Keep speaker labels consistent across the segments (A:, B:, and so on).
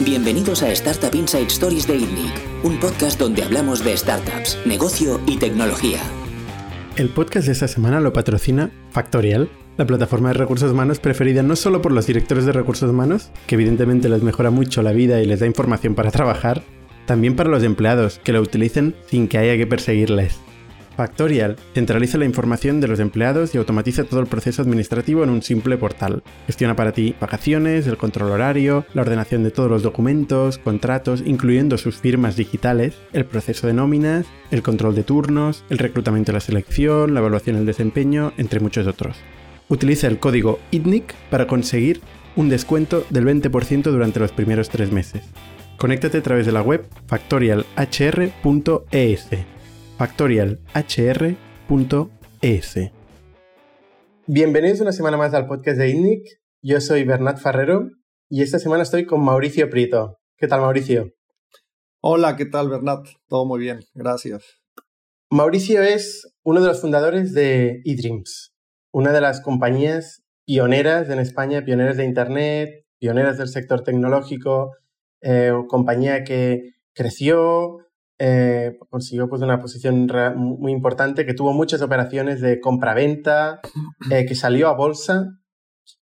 A: Bienvenidos a Startup Inside Stories de ITNIC, un podcast donde hablamos de startups, negocio y tecnología.
B: El podcast de esta semana lo patrocina Factorial, la plataforma de recursos humanos preferida no solo por los directores de recursos humanos, que evidentemente les mejora mucho la vida y les da información para trabajar, también para los empleados, que lo utilicen sin que haya que perseguirles. Factorial centraliza la información de los empleados y automatiza todo el proceso administrativo en un simple portal. Gestiona para ti vacaciones, el control horario, la ordenación de todos los documentos, contratos, incluyendo sus firmas digitales, el proceso de nóminas, el control de turnos, el reclutamiento y la selección, la evaluación del desempeño, entre muchos otros. Utiliza el código ITNIC para conseguir un descuento del 20% durante los primeros tres meses. Conéctate a través de la web factorialhr.es factorialhr.es. Bienvenidos una semana más al podcast de INNIC. Yo soy Bernat Ferrero y esta semana estoy con Mauricio Prieto. ¿Qué tal, Mauricio?
C: Hola, ¿qué tal, Bernat? Todo muy bien, gracias.
B: Mauricio es uno de los fundadores de eDreams, una de las compañías pioneras en España, pioneras de Internet, pioneras del sector tecnológico, eh, compañía que creció, eh, consiguió pues una posición muy importante, que tuvo muchas operaciones de compra-venta, eh, que salió a bolsa,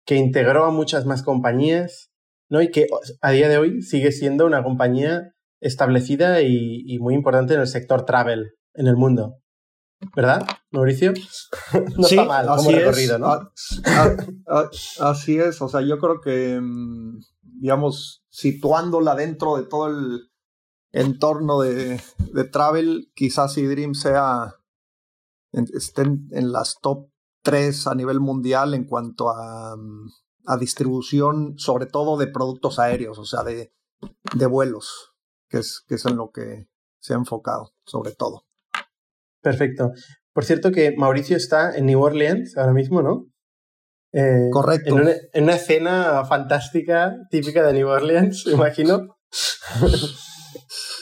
B: que integró a muchas más compañías, ¿no? Y que a día de hoy sigue siendo una compañía establecida y, muy importante en el sector travel en el mundo. ¿Verdad, Mauricio?
C: no está mal como recorrido, ¿no? así es, o sea, yo creo que, mm, digamos, situándola dentro de todo el entorno de, de travel, quizás si Dream sea, estén en las top 3 a nivel mundial en cuanto a, a distribución, sobre todo de productos aéreos, o sea, de, de vuelos, que es, que es en lo que se ha enfocado, sobre todo.
B: Perfecto. Por cierto que Mauricio está en New Orleans ahora mismo, ¿no?
C: Eh, Correcto.
B: En una, en una, escena fantástica, típica de New Orleans, imagino.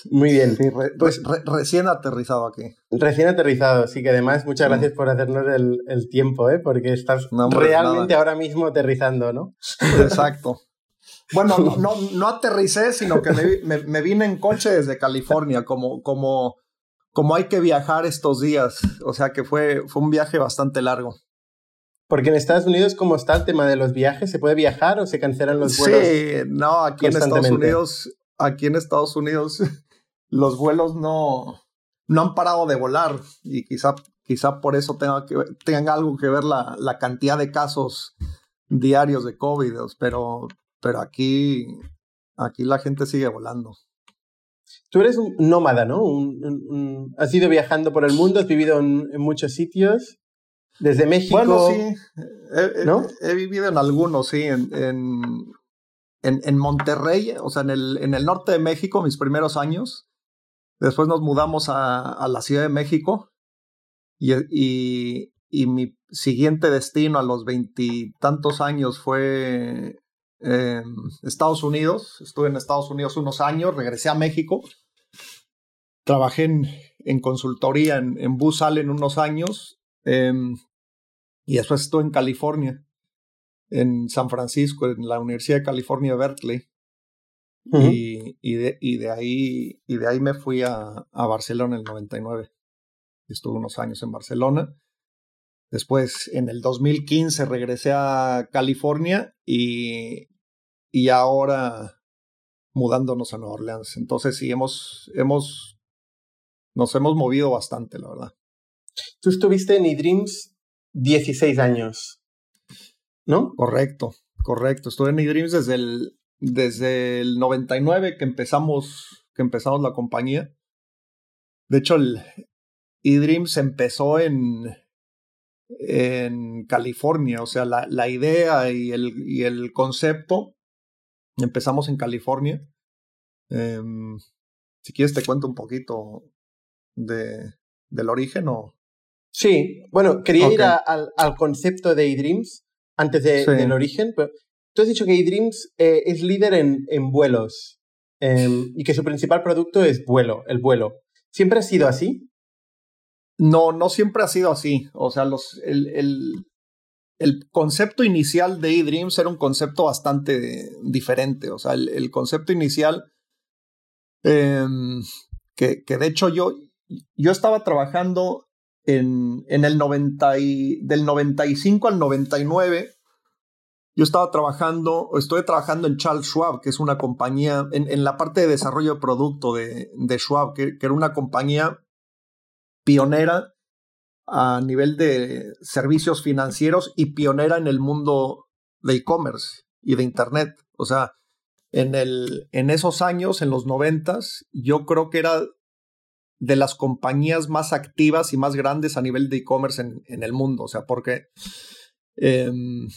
B: Muy bien.
C: pues recién aterrizado aquí.
B: Recién aterrizado, sí que además muchas mm. gracias por hacernos el, tiempo, ¿eh? porque estás realmente ahora mismo aterrizando, ¿no?
C: Exacto. Bueno, no, no, aterricé, sino que me, me, vine en coche desde California, como, como, como hay que viajar estos días. O sea que fue, fue un viaje bastante largo.
B: Porque en Estados Unidos, ¿cómo está el tema de los viajes? ¿Se puede viajar o se cancelan los vuelos?
C: Sí, no, aquí en Estados Unidos, aquí en Estados Unidos los vuelos no, no han parado de volar y quizá, quizá por eso tenga, que, tenga algo que ver la, la cantidad de casos diarios de COVID, pero, pero aquí, aquí la gente sigue volando.
B: Tú eres un nómada, ¿no? has ido viajando por el mundo, has vivido en, muchos sitios. Desde México.
C: Bueno, sí. He, ¿no? he, vivido en algunos, sí. En, en, en, Monterrey, o sea, en el, en el norte de México, mis primeros años. Después nos mudamos a, a la Ciudad de México y, y, mi siguiente destino a los veintitantos años fue eh, Estados Unidos. Estuve en Estados Unidos unos años, regresé a México. Trabajé en, en consultoría en, en Bus Allen unos años eh, y después estuve en California, en San Francisco, en la Universidad de California, Berkeley y, y, de, y, de, ahí, y de ahí me fui a, a Barcelona en el 99. Estuve unos años en Barcelona. Después, en el 2015, regresé a California y, y ahora mudándonos a Nueva Orleans. Entonces, sí, hemos, hemos, nos hemos movido bastante, la verdad.
B: Tú estuviste en eDreams 16 años, ¿no?
C: Correcto, correcto. Estuve en eDreams desde el desde el 99 que empezamos, que empezamos la compañía. De hecho, el eDreams empezó en, en California, o sea, la, la idea y el, y el concepto empezamos en California. Em, si quieres te cuento un poquito de, del origen o...
B: Sí, bueno, quería ir al, al, concepto de eDreams antes de, del origen, pero Tú has dicho que eDreams eh, es líder en, en vuelos em, y que su principal producto es vuelo, el vuelo. ¿Siempre ha sido así?
C: No, no siempre ha sido así. O sea, los, el, el, el concepto inicial de eDreams era un concepto bastante diferente. O sea, el, concepto inicial, em, que, que, de hecho yo, yo estaba trabajando en, en el 90 del 95 al 99. Yo estaba trabajando, estoy trabajando en Charles Schwab, que es una compañía, en, en la parte de desarrollo de producto de, de Schwab, que, que era una compañía pionera a nivel de servicios financieros y pionera en el mundo de e-commerce y de Internet. O sea, en, el, en esos años, en los noventas, yo creo que era de las compañías más activas y más grandes a nivel de e-commerce en, en, el mundo. O sea, porque em,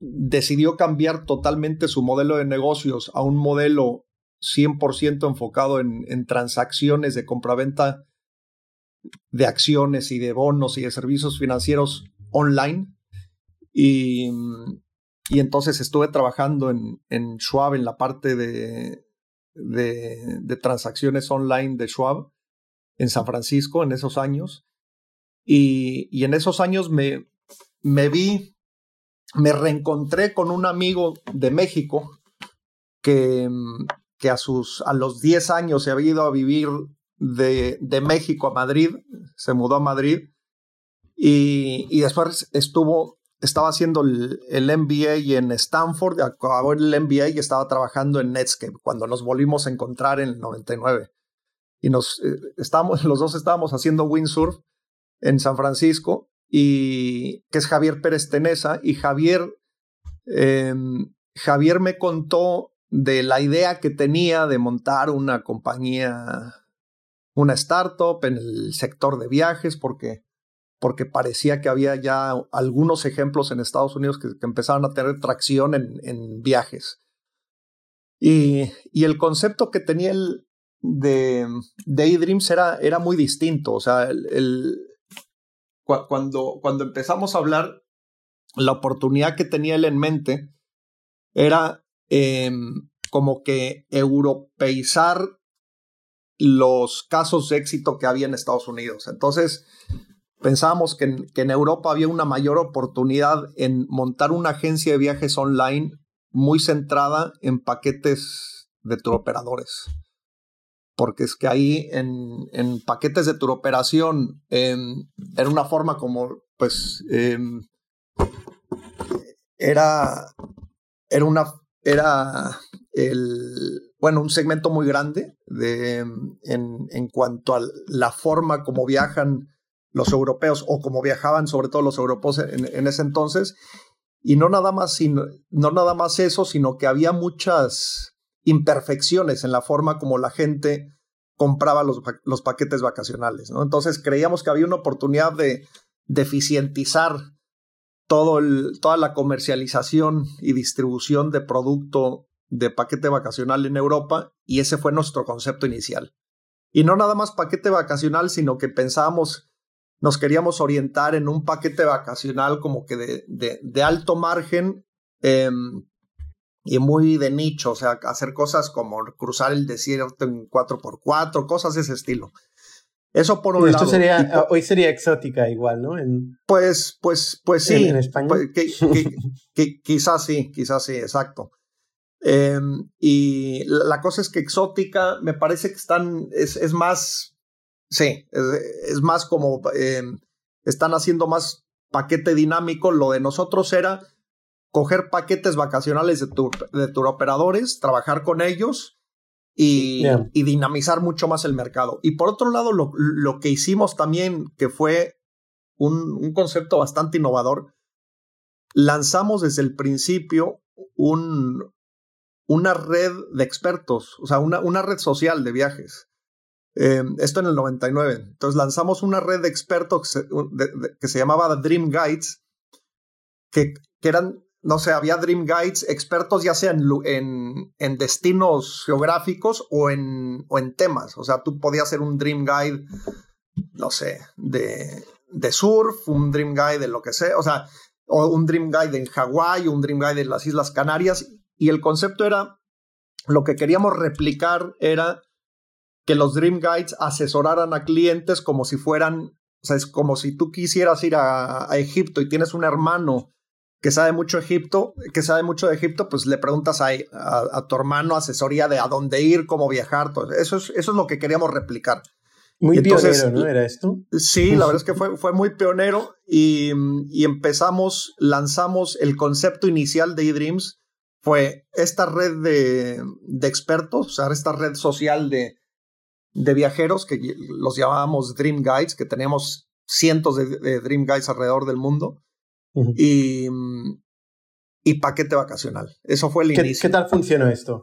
C: decidió cambiar totalmente su modelo de negocios a un modelo 100% enfocado en, en transacciones de compraventa de acciones y de bonos y de servicios financieros online. Y, y entonces estuve trabajando en, en, Schwab en la parte de, de, de, transacciones online de Schwab en San Francisco en esos años. Y, y en esos años me, me vi, me reencontré con un amigo de México que, que a, sus, a los 10 años se había ido a vivir de, de México a Madrid, se mudó a Madrid y, y después estuvo, estaba haciendo el, el, MBA en Stanford, acabó el MBA y estaba trabajando en Netscape cuando nos volvimos a encontrar en el 99. Y nos eh, los dos estábamos haciendo windsurf en San Francisco y que es Javier Pérez Tenesa y Javier eh, Javier me contó de la idea que tenía de montar una compañía una startup en el sector de viajes porque, porque parecía que había ya algunos ejemplos en Estados Unidos que, empezaban a tener tracción en, en viajes. Y, y, el concepto que tenía el de Daydreams era, era muy distinto. O sea, cuando, cuando empezamos a hablar, la oportunidad que tenía él en mente era em, como que europeizar los casos de éxito que había en Estados Unidos. Entonces, pensábamos que en, que en Europa había una mayor oportunidad en montar una agencia de viajes online muy centrada en paquetes de turoperadores. Porque es que ahí en, en paquetes de turoperación em, era una forma como, pues, em, era, era una, era el, bueno, un segmento muy grande de, en, en, cuanto a la forma como viajan los europeos o como viajaban sobre todo los europeos en, ese entonces. Y no nada, más, sino, no nada más eso, sino que había muchas imperfecciones en la forma como la gente compraba los, los paquetes vacacionales. ¿no? Entonces creíamos que había una oportunidad de, de eficientizar todo toda la comercialización y distribución de producto de paquete vacacional en Europa y ese fue nuestro concepto inicial. Y no nada más paquete vacacional, sino que pensábamos, nos queríamos orientar en un paquete vacacional como que de, de, de alto margen em, y muy de nicho, o sea, hacer cosas como cruzar el desierto en 4x4, cosas de ese estilo. Eso por un
B: esto Sería, hoy sería exótica igual, ¿no?
C: pues, pues, pues sí.
B: En, España. Pues,
C: quizás sí, quizás sí, exacto. Em, y la cosa es que exótica me parece que están, es, es más, sí, es, más como, em, están haciendo más paquete dinámico. Lo de nosotros era coger paquetes vacacionales de, tour, de operadores, trabajar con ellos y, y, dinamizar mucho más el mercado. Y por otro lado, lo, lo que hicimos también, que fue un, un concepto bastante innovador, lanzamos desde el principio un, una red de expertos, o sea, una, una red social de viajes. Eh, esto en el 99. Entonces lanzamos una red de expertos que se, que se llamaba Dream Guides, que, que, eran, no sé, había Dream Guides, expertos ya sea en, en, destinos geográficos o en, o en temas. O sea, tú podías ser un Dream Guide, no sé, de, de surf, un Dream Guide de lo que sea, o sea, o un Dream Guide en Hawái, un Dream Guide en las Islas Canarias, y el concepto era, lo que queríamos replicar era que los Dream Guides asesoraran a clientes como si fueran O sea, es como si tú quisieras ir a, Egipto y tienes un hermano que sabe mucho Egipto, que sabe mucho de Egipto, pues le preguntas a, a, tu hermano asesoría de a dónde ir, cómo viajar. Todo. Eso, es, eso es lo que queríamos replicar.
B: Muy pionero, ¿no? ¿Era esto?
C: Sí, la verdad es que fue, fue muy pionero y, y empezamos, lanzamos el concepto inicial de eDreams, fue esta red de, de expertos, o sea, esta red social de, de viajeros que los llamábamos Dream Guides, que tenemos cientos de, Dream Guides alrededor del mundo. Y, y paquete vacacional. Eso fue el inicio.
B: ¿Qué tal funcionó esto?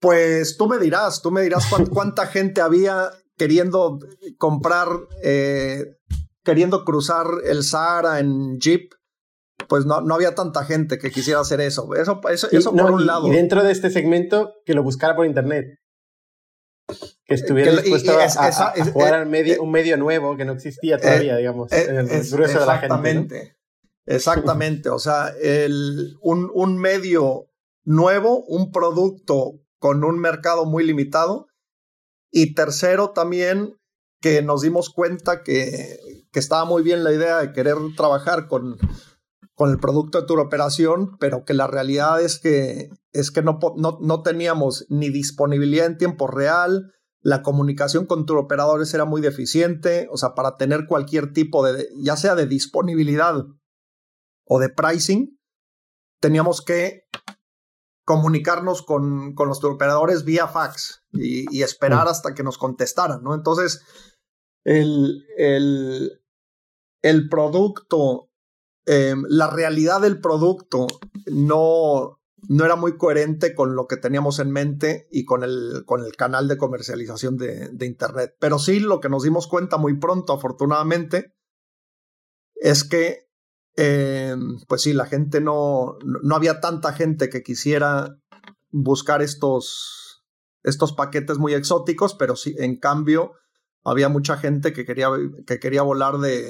C: Pues tú me dirás, tú me dirás cuánta gente había queriendo comprar, eh, queriendo cruzar el Sahara en Jeep. Pues no, no había tanta gente que quisiera hacer eso. Eso, eso, por un lado.
B: Y dentro de este segmento, que lo buscara por internet que estuviera dispuesto a, jugar al medio, un medio nuevo que no existía todavía, digamos, en el grueso de la gente.
C: Exactamente, exactamente. O sea, el, un, un medio nuevo, un producto con un mercado muy limitado. Y tercero, también que nos dimos cuenta que, que estaba muy bien la idea de querer trabajar con con el producto de tu operación, pero que la realidad es que, es que no, no, no teníamos ni disponibilidad en tiempo real, la comunicación con tu operadores era muy deficiente, o sea, para tener cualquier tipo de, ya sea de disponibilidad o de pricing, teníamos que comunicarnos con, con los operadores vía fax y, esperar mm. hasta que nos contestaran, ¿no? Entonces, el, el, el producto Em, la realidad del producto no, no era muy coherente con lo que teníamos en mente y con el, con el canal de comercialización de, Internet. Pero sí, lo que nos dimos cuenta muy pronto, afortunadamente, es que, em, pues sí, la gente no, no había tanta gente que quisiera buscar estos, estos paquetes muy exóticos, pero sí, en cambio, había mucha gente que quería, que quería volar de,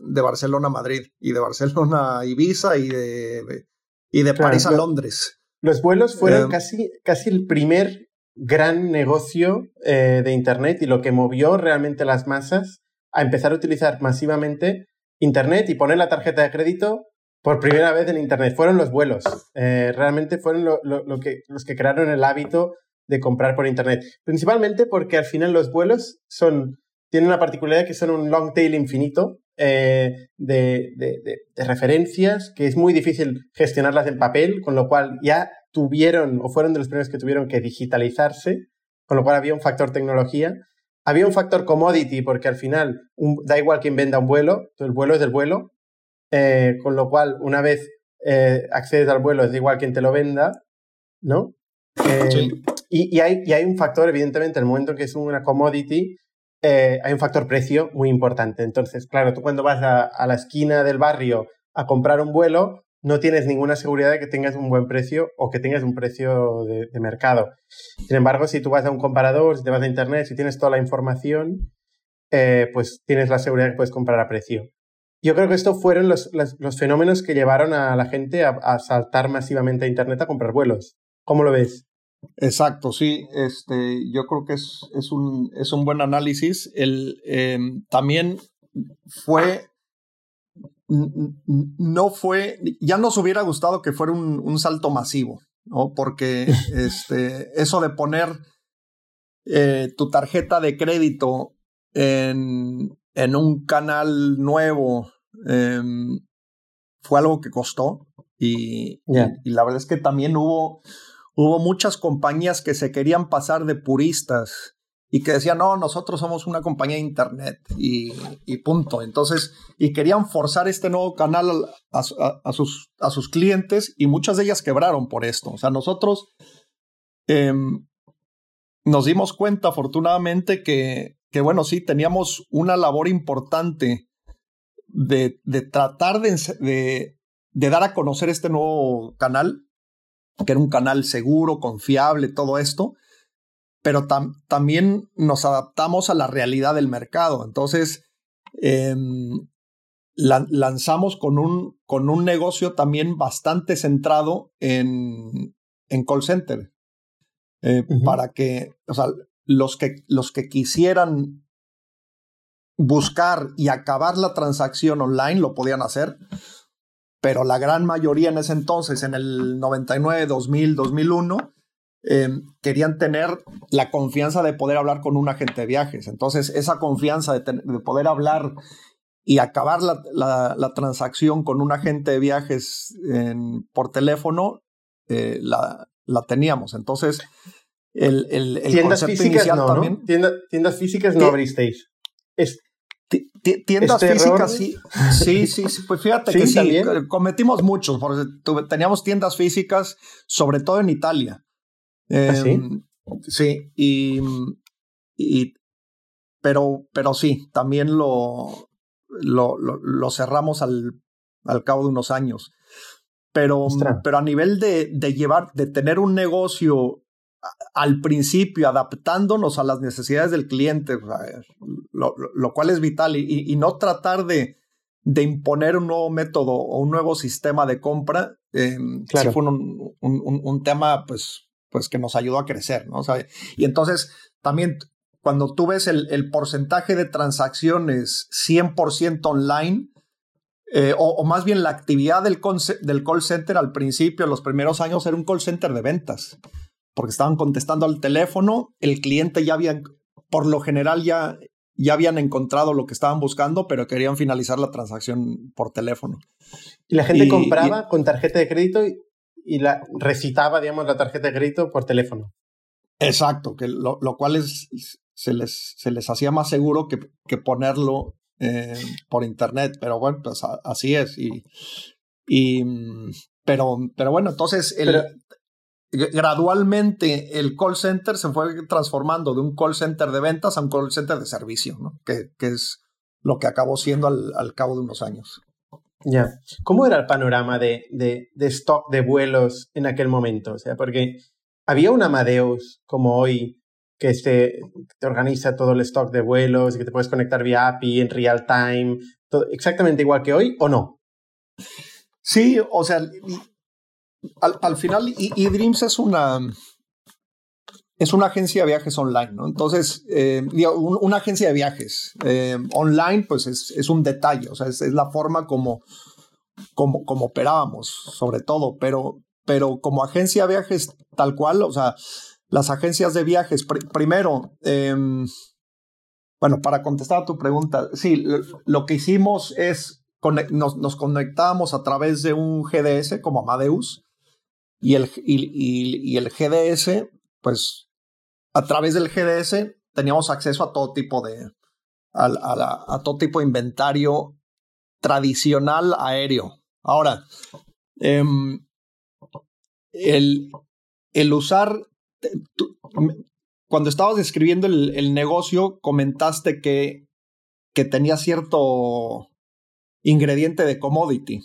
C: de Barcelona a Madrid y de Barcelona a Ibiza y de, y de París a Londres.
B: Los vuelos fueron em, casi, casi el primer gran negocio eh, de Internet y lo que movió realmente las masas a empezar a utilizar masivamente Internet y poner la tarjeta de crédito por primera vez en Internet. Fueron los vuelos. Eh, realmente fueron lo, lo, que, los que crearon el hábito de comprar por Internet. Principalmente porque al final los vuelos son, tienen la particularidad que son un long tail infinito eh, de, referencias, que es muy difícil gestionarlas en papel, con lo cual ya tuvieron o fueron de los primeros que tuvieron que digitalizarse, con lo cual había un factor tecnología. Había un factor commodity, porque al final da igual quien venda un vuelo, el vuelo es del vuelo, eh, con lo cual una vez eh, accedes al vuelo es igual quien te lo venda, ¿no? Y, hay, hay, un factor, evidentemente, en el momento que es una commodity, eh, hay un factor precio muy importante. Entonces, claro, tú cuando vas a, la esquina del barrio a comprar un vuelo, no tienes ninguna seguridad de que tengas un buen precio o que tengas un precio de, mercado. Sin embargo, si tú vas a un comparador, si te vas a internet, si tienes toda la información, eh, pues tienes la seguridad de que puedes comprar a precio. Yo creo que estos fueron los, los, fenómenos que llevaron a la gente a, a, saltar masivamente a internet a comprar vuelos. ¿Cómo lo ves?
C: Exacto, sí. Este, yo creo que es, es, un, es un buen análisis. El, em, también fue. No fue. Ya nos hubiera gustado que fuera un, un salto masivo, ¿no? Porque este, eso de poner eh, tu tarjeta de crédito en, en un canal nuevo em, fue algo que costó. y, y la verdad es que también hubo hubo muchas compañías que se querían pasar de puristas y que decían, no, nosotros somos una compañía de Internet y, punto. Entonces, y querían forzar este nuevo canal a, sus, clientes y muchas de ellas quebraron por esto. O sea, nosotros em, nos dimos cuenta, afortunadamente, que, bueno, sí, teníamos una labor importante de, tratar de dar a conocer este nuevo canal que era un canal seguro, confiable, todo esto, pero también nos adaptamos a la realidad del mercado. Entonces, em, lanzamos con un, con un negocio también bastante centrado en, en call center, eh, para que, o sea, los que, los que quisieran buscar y acabar la transacción online lo podían hacer, pero la gran mayoría en ese entonces, en el 99, 2000, 2001, querían tener la confianza de poder hablar con un agente de viajes. Entonces, esa confianza de, poder hablar y acabar la, transacción con un agente de viajes por teléfono, eh, la, la, teníamos. Entonces, el, el,
B: tiendas físicas no, también. tiendas físicas no abristeis.
C: Tiendas este físicas sí, sí, sí, Pues fíjate que sí, cometimos muchos, porque teníamos tiendas físicas, sobre todo en Italia.
B: ¿Ah, sí?
C: Em, sí, y, y, pero, pero sí, también lo, lo, lo, cerramos al, al, cabo de unos años. Pero, pero a nivel de, de llevar, de tener un negocio al principio adaptándonos a las necesidades del cliente, lo, lo cual es vital, y, y, no tratar de, de, imponer un nuevo método o un nuevo sistema de compra, eh, claro. fue un, un, un, tema pues, pues que nos ayudó a crecer, ¿no? y entonces también cuando tú ves el, el porcentaje de transacciones 100% online, eh, o, o, más bien la actividad del, del call center al principio, los primeros años, era un call center de ventas porque estaban contestando al teléfono, el cliente ya había, por lo general ya, ya habían encontrado lo que estaban buscando, pero querían finalizar la transacción por teléfono.
B: Y la gente compraba con tarjeta de crédito y, la recitaba, digamos, la tarjeta de crédito por teléfono.
C: Exacto, que lo, cual es, se, les, se les hacía más seguro que, que ponerlo eh, por internet, pero bueno, pues así es. Y, y, pero, pero bueno, entonces el, gradualmente el call center se fue transformando de un call center de ventas a un call center de servicio, ¿no? que, que es lo que acabó siendo al, al cabo de unos años.
B: Ya. ¿Cómo era el panorama de, de, de, stock de vuelos en aquel momento? O sea, porque había un Amadeus como hoy que te, te organiza todo el stock de vuelos y que te puedes conectar vía API en real time, todo, exactamente igual que hoy o no?
C: Sí, o sea, al, al final, eDreams es una, es una agencia de viajes online, ¿no? Entonces, eh, una agencia de viajes eh, online, pues es, es, un detalle, o sea, es, la forma como, como, operábamos, sobre todo, pero, pero como agencia de viajes tal cual, o sea, las agencias de viajes, primero, em, bueno, para contestar a tu pregunta, sí, lo, que hicimos es, nos, nos conectábamos a través de un GDS como Amadeus, y el, y, el GDS, pues a través del GDS teníamos acceso a todo tipo de, a, todo tipo de inventario tradicional aéreo. Ahora, em, el, el, usar, cuando estabas describiendo el, el, negocio, comentaste que, que tenía cierto ingrediente de commodity.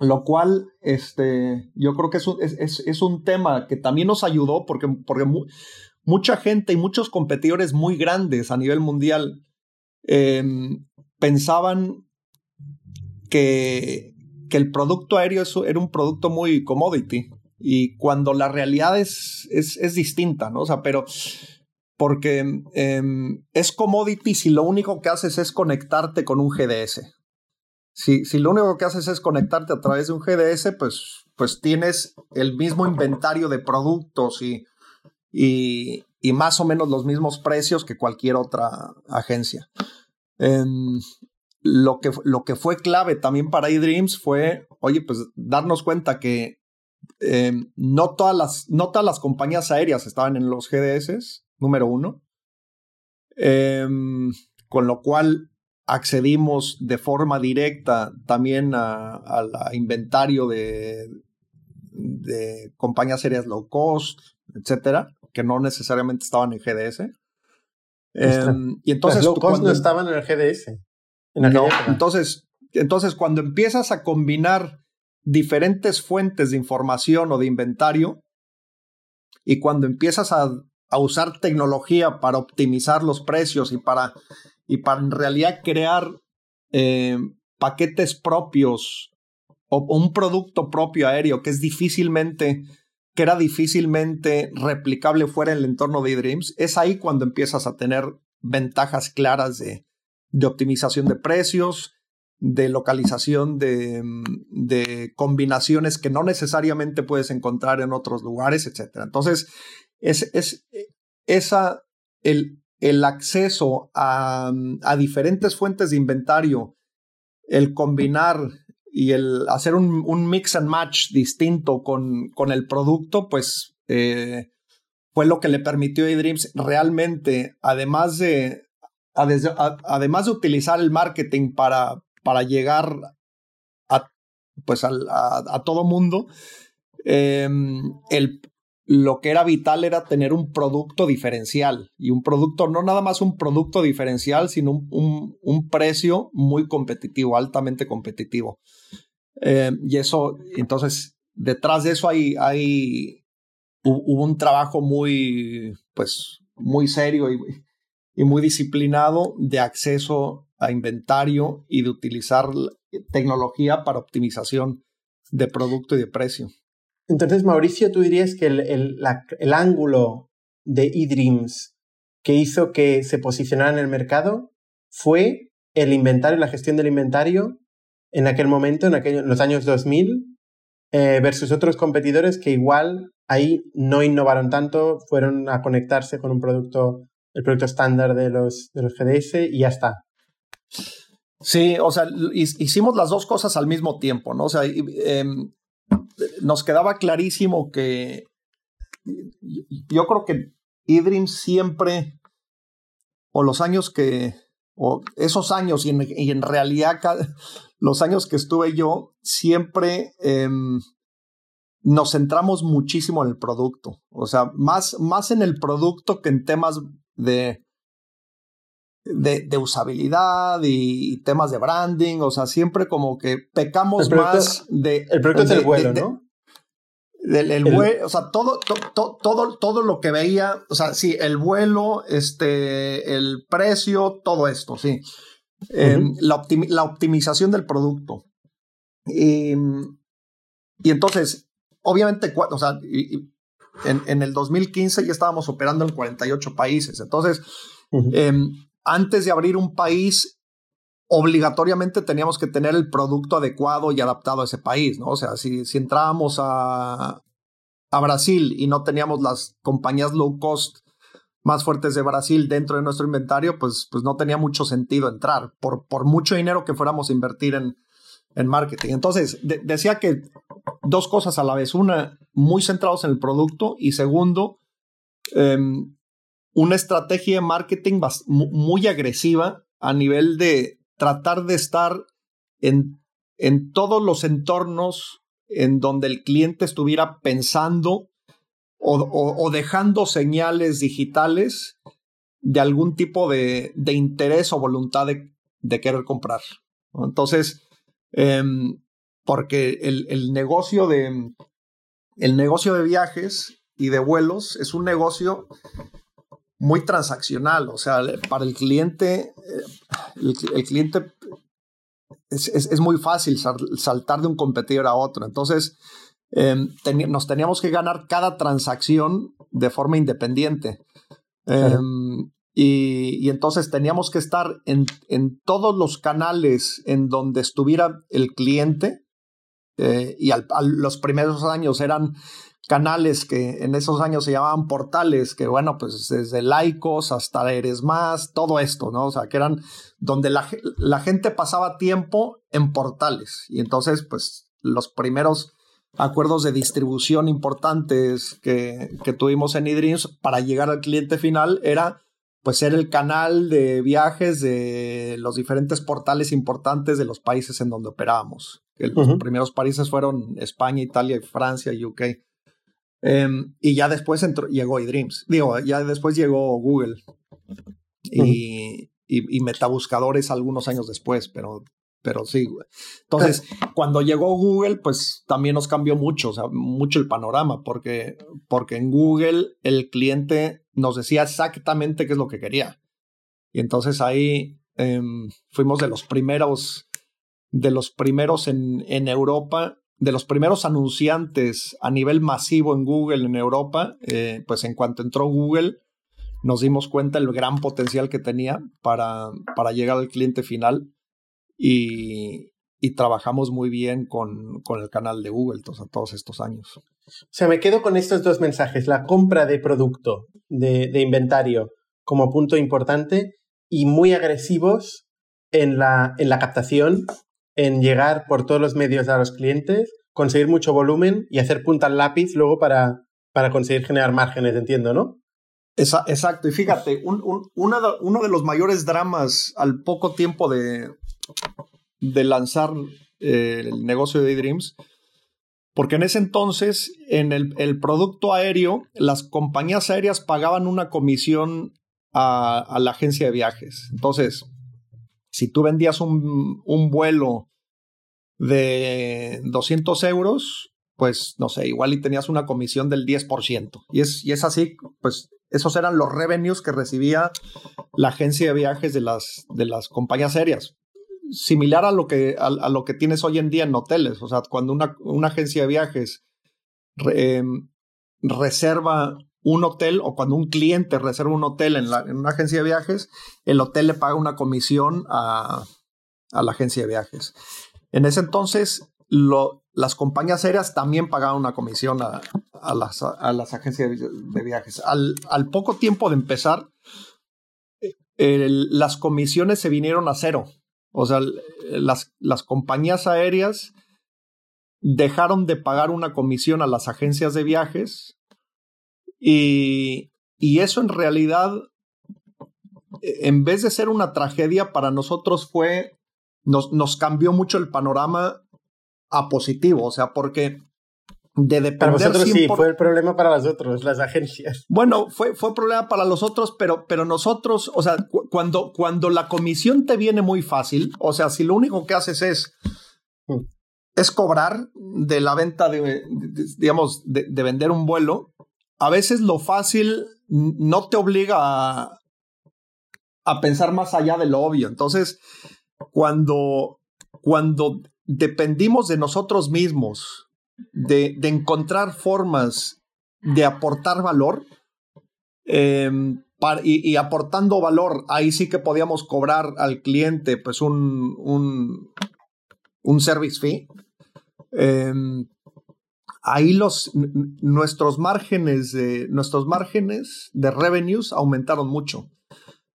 C: Lo cual, este, yo creo que es un, es, es, un tema que también nos ayudó porque, porque mucha gente y muchos competidores muy grandes a nivel mundial em, pensaban que, que el producto aéreo era un producto muy commodity. Y cuando la realidad es, es, es distinta, ¿no? O sea, pero porque em, es commodity si lo único que haces es conectarte con un GDS. Si, si lo único que haces es conectarte a través de un GDS, pues, pues tienes el mismo inventario de productos y, y, y más o menos los mismos precios que cualquier otra agencia. Em, lo, que, lo que fue clave también para eDreams fue, oye, pues darnos cuenta que em, no, todas las, no todas las compañías aéreas estaban en los GDS, número uno. Em, con lo cual accedimos de forma directa también al inventario de, de compañías aéreas low cost, etcétera, que no necesariamente estaban en GDS.
B: Em, y entonces low cost no estaban en el GDS.
C: no, entonces, entonces cuando empiezas a combinar diferentes fuentes de información o de inventario y cuando empiezas a, a usar tecnología para optimizar los precios y para y para en realidad crear eh, paquetes propios o, un producto propio aéreo que es difícilmente que era difícilmente replicable fuera del entorno de eDreams, es ahí cuando empiezas a tener ventajas claras de, de optimización de precios, de localización de, de, combinaciones que no necesariamente puedes encontrar en otros lugares, etc. Entonces, es, es esa, el, el acceso a, diferentes fuentes de inventario, el combinar y el hacer un, mix and match distinto con, con el producto, pues eh, fue lo que le permitió a eDreams realmente, además de, además de utilizar el marketing para, para llegar a, pues a, todo mundo, eh, el, lo que era vital era tener un producto diferencial y un producto, no nada más un producto diferencial, sino un, un, precio muy competitivo, altamente competitivo. Eh, y eso, entonces, detrás de eso hay, hay hubo un trabajo muy, pues, muy serio y muy disciplinado de acceso a inventario y de utilizar tecnología para optimización de producto y de precio.
B: Entonces, Mauricio, tú dirías que el, el, el ángulo de eDreams que hizo que se posicionara en el mercado fue el inventario, la gestión del inventario en aquel momento, en, aquellos, en los años 2000, eh, versus otros competidores que igual ahí no innovaron tanto, fueron a conectarse con un producto, el producto estándar de los, de los GDS y ya está.
C: Sí, o sea, hicimos las dos cosas al mismo tiempo, ¿no? O sea, eh, nos quedaba clarísimo que yo creo que Idrim siempre, o los años que, o esos años, y en, en realidad los años que estuve yo, siempre eh, nos centramos muchísimo en el producto. O sea, más, más en el producto que en temas de, de, de usabilidad y, temas de branding. O sea, siempre como que pecamos más de.
B: El producto del vuelo, ¿no?
C: Del el, vuelo, o sea, todo, todo, todo lo que veía, o sea, sí, el vuelo, este, el precio, todo esto, sí. Em, la, la, optimización del producto. Y, y entonces, obviamente, o sea, en, en, el 2015 ya estábamos operando en 48 países. Entonces, eh, antes de abrir un país, obligatoriamente teníamos que tener el producto adecuado y adaptado a ese país, ¿no? O sea, si, entrábamos a, a Brasil y no teníamos las compañías low cost más fuertes de Brasil dentro de nuestro inventario, pues, pues no tenía mucho sentido entrar, por, por mucho dinero que fuéramos a invertir en, en marketing. Entonces, decía que dos cosas a la vez. Una, muy centrados en el producto y segundo, em, una estrategia de marketing muy agresiva a nivel de tratar de estar en, en todos los entornos en donde el cliente estuviera pensando o, dejando señales digitales de algún tipo de, de interés o voluntad de, de querer comprar. Entonces, Em, porque el, el, negocio de el negocio de viajes y de vuelos es un negocio muy transaccional, o sea, para el cliente, eh, el, cliente es, es, muy fácil saltar de un competidor a otro. Entonces, em, nos teníamos que ganar cada transacción de forma independiente. Em, y, entonces teníamos que estar en, en, todos los canales en donde estuviera el cliente. Eh, y al, los primeros años eran canales que en esos años se llamaban portales, que bueno, pues desde laicos hasta Eres Más, todo esto, ¿no? O sea, que eran donde la, la gente pasaba tiempo en portales. Y entonces, pues los primeros acuerdos de distribución importantes que, que tuvimos en eDreams para llegar al cliente final era pues ser el canal de viajes de los diferentes portales importantes de los países en donde operábamos. Los primeros países fueron España, Italia, Francia y UK. Em, y ya después entró, llegó eDreams. Digo, ya después llegó Google. y, y, metabuscadores algunos años después, pero, pero sí. Entonces, cuando llegó Google, pues también nos cambió mucho, o sea, mucho el panorama, porque, porque en Google el cliente nos decía exactamente qué es lo que quería. Y entonces ahí em, fuimos de los primeros, de los primeros en, en, Europa, de los primeros anunciantes a nivel masivo en Google en Europa, eh, pues en cuanto entró Google, nos dimos cuenta del gran potencial que tenía para, para llegar al cliente final y, y trabajamos muy bien con, con, el canal de Google todos estos años.
B: O sea, me quedo con estos dos mensajes, la compra de producto, de, de inventario como punto importante y muy agresivos en la, en la captación, en llegar por todos los medios a los clientes, conseguir mucho volumen y hacer punta al lápiz luego para, para conseguir generar márgenes, entiendo, ¿no?
C: exacto, y fíjate, un, uno de los mayores dramas al poco tiempo de, de lanzar eh, el negocio de Dreams, porque en ese entonces, en el, el, producto aéreo, las compañías aéreas pagaban una comisión a, a la agencia de viajes. Entonces, si tú vendías un, vuelo de 200 euros, pues no sé, igual y tenías una comisión del 10%. Y es, y es así, pues esos eran los revenues que recibía la agencia de viajes de las, de las compañías aéreas. Similar a lo, que, a, lo que tienes hoy en día en hoteles. O sea, cuando una, una agencia de viajes em, reserva un hotel o cuando un cliente reserva un hotel en, una agencia de viajes, el hotel le paga una comisión a, a la agencia de viajes. En ese entonces, las compañías aéreas también pagaban una comisión a, a, las, a las, agencias de viajes. Al, poco tiempo de empezar, las comisiones se vinieron a cero. O sea, las, las compañías aéreas dejaron de pagar una comisión a las agencias de viajes y, y eso en realidad, en vez de ser una tragedia para nosotros fue, nos, nos cambió mucho el panorama a positivo, o sea, porque de depender
B: para vosotros sí, fue el problema para las otras, las agencias.
C: Bueno, fue, fue problema para los otros, pero, pero nosotros, o sea, cu cuando, cuando la comisión te viene muy fácil, o sea, si lo único que haces es, mm. es cobrar de la venta de, de digamos, de, de, vender un vuelo, a veces lo fácil no te obliga a, a pensar más allá de lo obvio. Entonces, cuando, cuando dependimos de nosotros mismos, de, encontrar formas de aportar valor, para, y, aportando valor, ahí sí que podíamos cobrar al cliente pues un, un, service fee. Eh, ahí los, nuestros márgenes de, nuestros márgenes de revenues aumentaron mucho.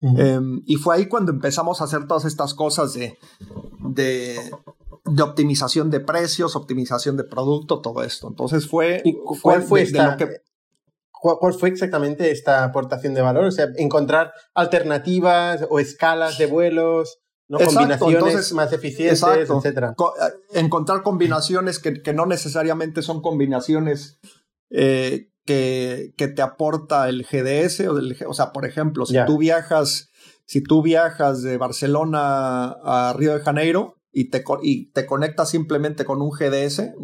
C: Uh -huh. um, y fue ahí cuando empezamos a hacer todas estas cosas de, de, de, optimización de precios, optimización de producto, todo esto. Entonces fue...
B: ¿Y cuál fue, esta, que... ¿Cuál fue exactamente esta aportación de valor? O sea, encontrar alternativas o escalas de vuelos, ¿no? Exacto, combinaciones entonces, más eficientes, exacto. etcétera.
C: Co eh, encontrar combinaciones que, que, no necesariamente son combinaciones eh, que, que, te aporta el GDS, o, el, o sea, por ejemplo, si yeah. tú viajas, si tú viajas de Barcelona a Río de Janeiro y te, y te conectas simplemente con un GDS,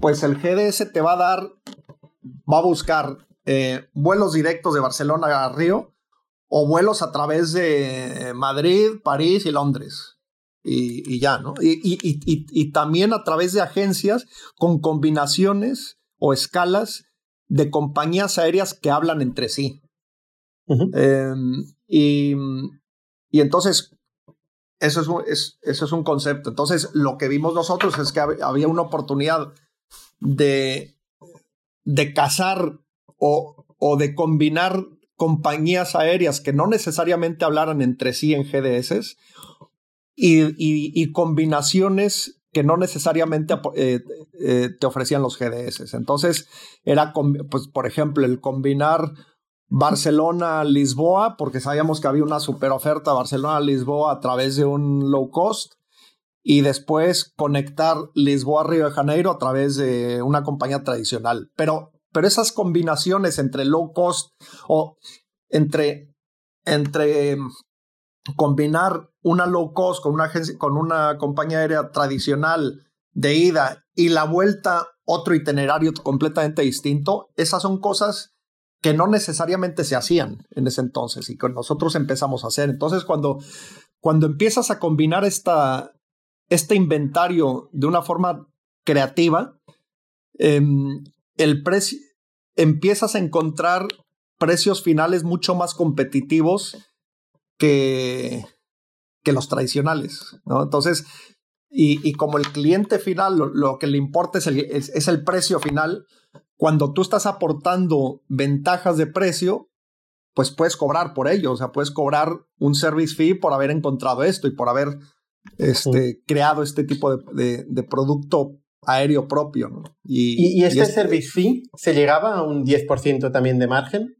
C: pues el GDS te va a dar, va a buscar eh, vuelos directos de Barcelona a Río o vuelos a través de Madrid, París y Londres. Y, y ya, ¿no? Y, y, y, también a través de agencias con combinaciones o escalas de compañías aéreas que hablan entre sí. Uh -huh. eh, y, entonces, eso es, un, es, eso es un concepto. Entonces, lo que vimos nosotros es que había una oportunidad de, de cazar o, o de combinar compañías aéreas que no necesariamente hablaran entre sí en GDS y, combinaciones que no necesariamente eh, eh, te ofrecían los GDS. Entonces, era, pues, por ejemplo, el combinar Barcelona-Lisboa, porque sabíamos que había una super oferta Barcelona-Lisboa a través de un low cost, y después conectar Lisboa-Río de Janeiro a través de una compañía tradicional. Pero pero esas combinaciones entre low cost o entre, entre combinar una low cost con una, agencia, con una compañía aérea tradicional de ida y la vuelta otro itinerario completamente distinto, esas son cosas que no necesariamente se hacían en ese entonces y que nosotros empezamos a hacer. Entonces, cuando, cuando empiezas a combinar esta, este inventario de una forma creativa, eh, el precio, empiezas a encontrar precios finales mucho más competitivos que, que los tradicionales, ¿no? Entonces, y, como el cliente final lo, que le importa es el, es, el, precio final, cuando tú estás aportando ventajas de precio, pues puedes cobrar por ello, o sea, puedes cobrar un service fee por haber encontrado esto y por haber este, creado este tipo de, de, producto aéreo propio. ¿no?
B: Y, ¿Y, este service fee se llegaba a un 10% también de margen?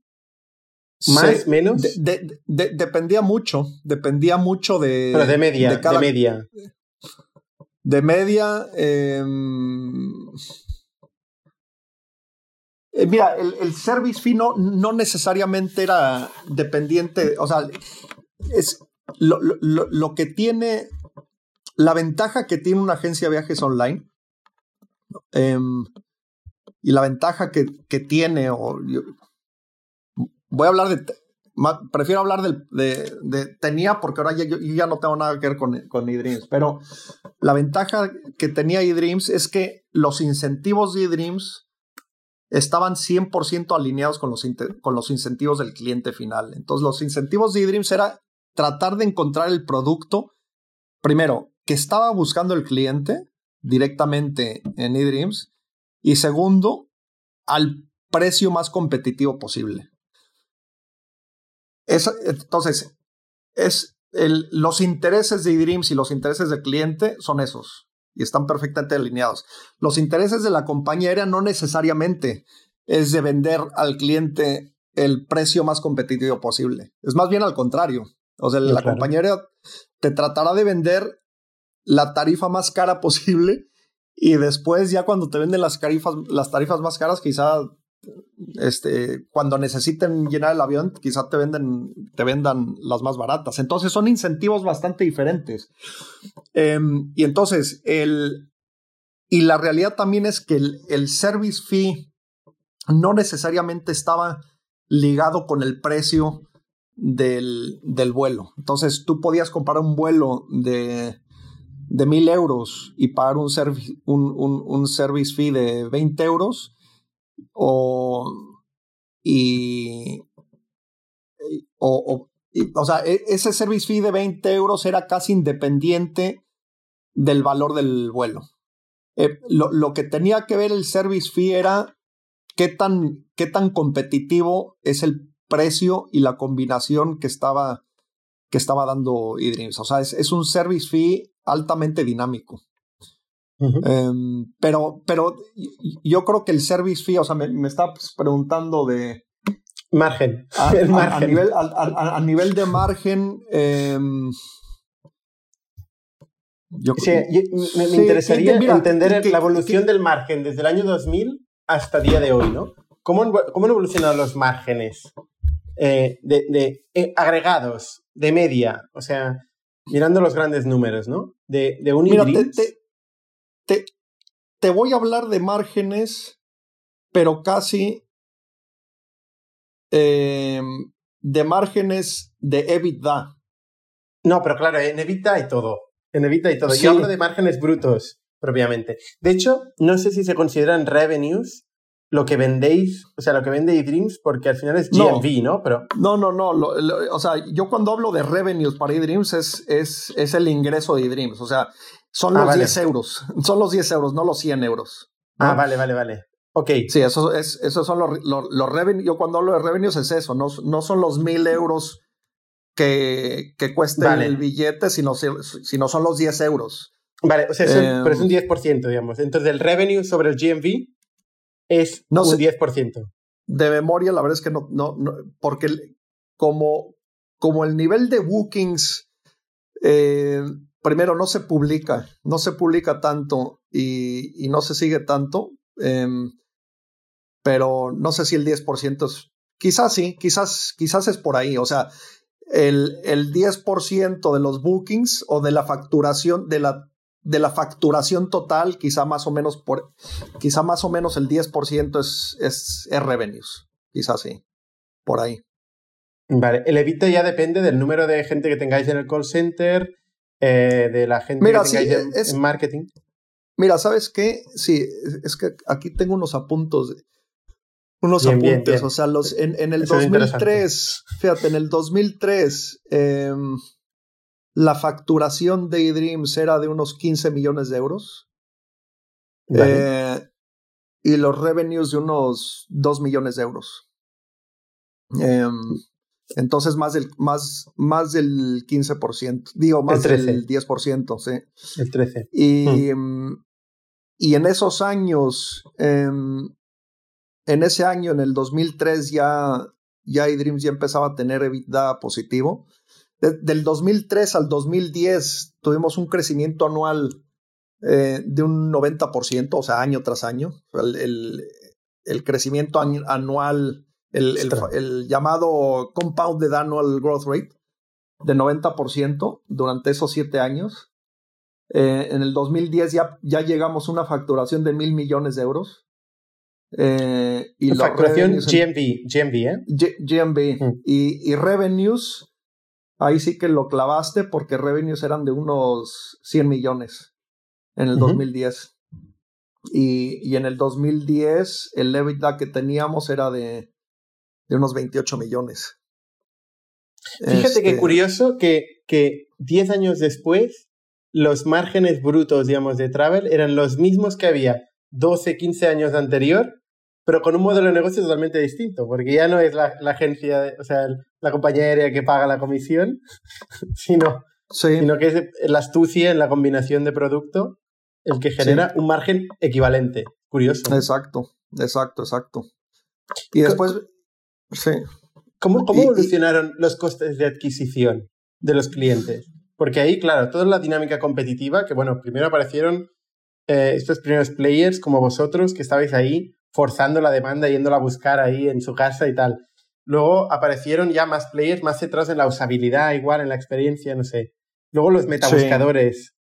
B: ¿Más, menos?
C: dependía mucho, dependía mucho de...
B: Pero de media, de, media.
C: De media... Em, eh, mira, el, service fee no, necesariamente era dependiente, o sea, es lo, que tiene, la ventaja que tiene una agencia de viajes online em, y la ventaja que, que tiene, o, voy a hablar de, prefiero hablar de, tenía porque ahora yo, ya no tengo nada que ver con, con eDreams, pero la ventaja que tenía eDreams es que los incentivos de eDreams estaban 100% alineados con los, con los incentivos del cliente final. Entonces los incentivos de eDreams era tratar de encontrar el producto, primero, que estaba buscando el cliente directamente en eDreams y segundo, al precio más competitivo posible entonces, es el, los intereses de eDreams y los intereses del cliente son esos y están perfectamente alineados. Los intereses de la compañía aérea no necesariamente es de vender al cliente el precio más competitivo posible. Es más bien al contrario. O sea, la compañía aérea te tratará de vender la tarifa más cara posible y después ya cuando te venden las tarifas, las tarifas más caras quizá este, cuando necesiten llenar el avión, quizá te, venden, te vendan las más baratas. Entonces son incentivos bastante diferentes. Em, y entonces, el, y la realidad también es que el, service fee no necesariamente estaba ligado con el precio del, del vuelo. Entonces tú podías comprar un vuelo de, de mil euros y pagar un, un, un, un service fee de 20 euros o, y, o, o, sea, e, ese service fee de 20 euros era casi independiente del valor del vuelo. Eh, lo, lo, que tenía que ver el service fee era qué tan, qué tan competitivo es el precio y la combinación que estaba, que estaba dando eDreams. O sea, es, es un service fee altamente dinámico. Em, pero, pero yo creo que el service fee, o sea, me, me está preguntando de...
B: Margen.
C: A, nivel, a, nivel, de margen... Em,
B: yo, sí, me, interesaría entender la evolución del margen desde el año 2000 hasta el día de hoy, ¿no? ¿Cómo, cómo han evolucionado los márgenes eh, de, de eh, agregados, de media? O sea, mirando los grandes números, ¿no? De, de un Mira,
C: te, te voy a hablar de márgenes, pero casi em, de márgenes de EBITDA.
B: No, pero claro, en EBITDA hay todo. En EBITDA hay todo. Yo hablo de márgenes brutos, propiamente. De hecho, no sé si se consideran revenues lo que vendéis, o sea, lo que vende eDreams, porque al final es GMV, ¿no? Pero...
C: No, no, no. o sea, yo cuando hablo de revenues para eDreams es, es, es el ingreso de eDreams. O sea, son ah, los 10 euros. Son los 10 euros, no los 100 euros.
B: Ah, vale, vale, vale. Ok.
C: Sí, eso es, esos son los, los, revenues. Yo cuando hablo de revenues es eso, no, no son los 1000 euros que, que cuesta el billete, sino, sino son los 10 euros.
B: Vale, o sea, pero es un 10%, em, digamos. Entonces, el revenue sobre el GMV es un 10%.
C: De memoria, la verdad es que no, no, no porque como, como el nivel de bookings eh, primero no se publica, no se publica tanto y, no se sigue tanto, em, pero no sé si el 10% es, quizás sí, quizás, quizás es por ahí, o sea, el, el 10% de los bookings o de la facturación, de la, de la facturación total, quizá más o menos por, quizá más o menos el 10% es, es, es revenues, quizás sí, por ahí.
B: Vale, el evita ya depende del número de gente que tengáis en el call center, eh, de la gente que tengáis en, marketing?
C: Mira, ¿sabes qué? Sí, es que aquí tengo unos apuntos. unos apuntes. O sea, los, en, en el 2003, fíjate, en el 2003, em, la facturación de eDreams era de unos 15 millones de euros. Eh, y los revenues de unos 2 millones de euros. Em, entonces, más del, más, más del 15%, digo, más del 10%, sí.
B: El 13%.
C: Y, mm. y en esos años, em, en ese año, en el 2003, ya, ya eDreams ya empezaba a tener EBITDA positivo. Del 2003 al 2010 tuvimos un crecimiento anual eh, de un 90%, o sea, año tras año. El, el, el crecimiento anual el, el, llamado Compounded Annual Growth Rate de 90% durante esos siete años. Eh, en el 2010 ya, ya llegamos a una facturación de mil millones de euros.
B: Eh, y facturación GMV, GMV, ¿eh?
C: GMV. Mm. Y, y, revenues, ahí sí que lo clavaste porque revenues eran de unos 100 millones en el 2010. Y, y en el 2010 el EBITDA que teníamos era de de unos 28 millones.
B: Fíjate qué este curioso que, que 10 años después los márgenes brutos, digamos, de Travel eran los mismos que había 12, 15 años anterior, pero con un modelo de negocio totalmente distinto, porque ya no es la, la agencia, o sea, la compañía aérea que paga la comisión, sino, sino que es la astucia en la combinación de producto el que genera un margen equivalente. Curioso.
C: Exacto, exacto, exacto. Y después, Sí.
B: ¿Cómo, cómo evolucionaron los costes de adquisición de los clientes? Porque ahí, claro, toda la dinámica competitiva, que bueno, primero aparecieron eh, estos primeros players como vosotros, que estabais ahí forzando la demanda, yéndola a buscar ahí en su casa y tal. Luego aparecieron ya más players más centrados en la usabilidad, igual en la experiencia, no sé. Luego los metabuscadores,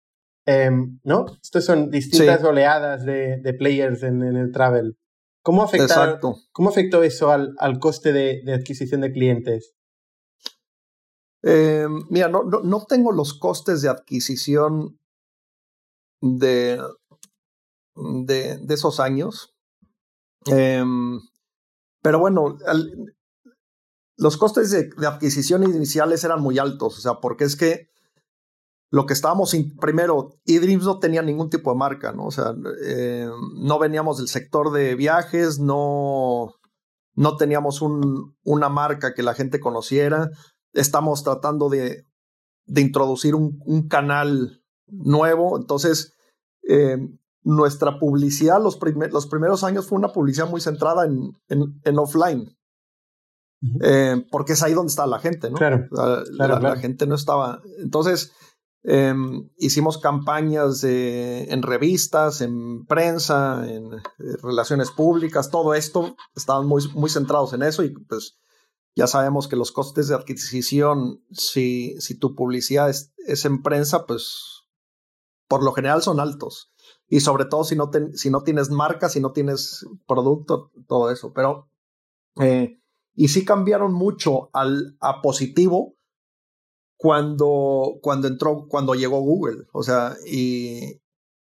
B: em, ¿no? Estos son distintas oleadas de, de players en, en, el travel. ¿Cómo, ¿Cómo afectó eso al, al coste de, de, adquisición de clientes?
C: Eh, mira, no, no, no, tengo los costes de adquisición de, de, de esos años. Eh, pero bueno, los costes de, de, adquisición iniciales eran muy altos, o sea, porque es que lo que estábamos, primero, eDreams no tenía ningún tipo de marca, ¿no? O sea, eh, no veníamos del sector de viajes, no, no teníamos un, una marca que la gente conociera, estamos tratando de, de introducir un, canal nuevo, entonces eh, nuestra publicidad los, primer, los, primeros años fue una publicidad muy centrada en, en, en offline. Eh, porque es ahí donde está la gente, ¿no?
B: Claro,
C: la,
B: claro,
C: la,
B: claro.
C: la gente no estaba. Entonces, eh, hicimos campañas de, en revistas, en prensa, en, en, relaciones públicas, todo esto, estaban muy, muy centrados en eso y pues ya sabemos que los costes de adquisición, si, si tu publicidad es, es en prensa, pues por lo general son altos. Y sobre todo si no, te, si no tienes marca, si no tienes producto, todo eso. Pero, eh, y sí cambiaron mucho al, a positivo cuando, cuando entró, cuando llegó Google. O sea, y,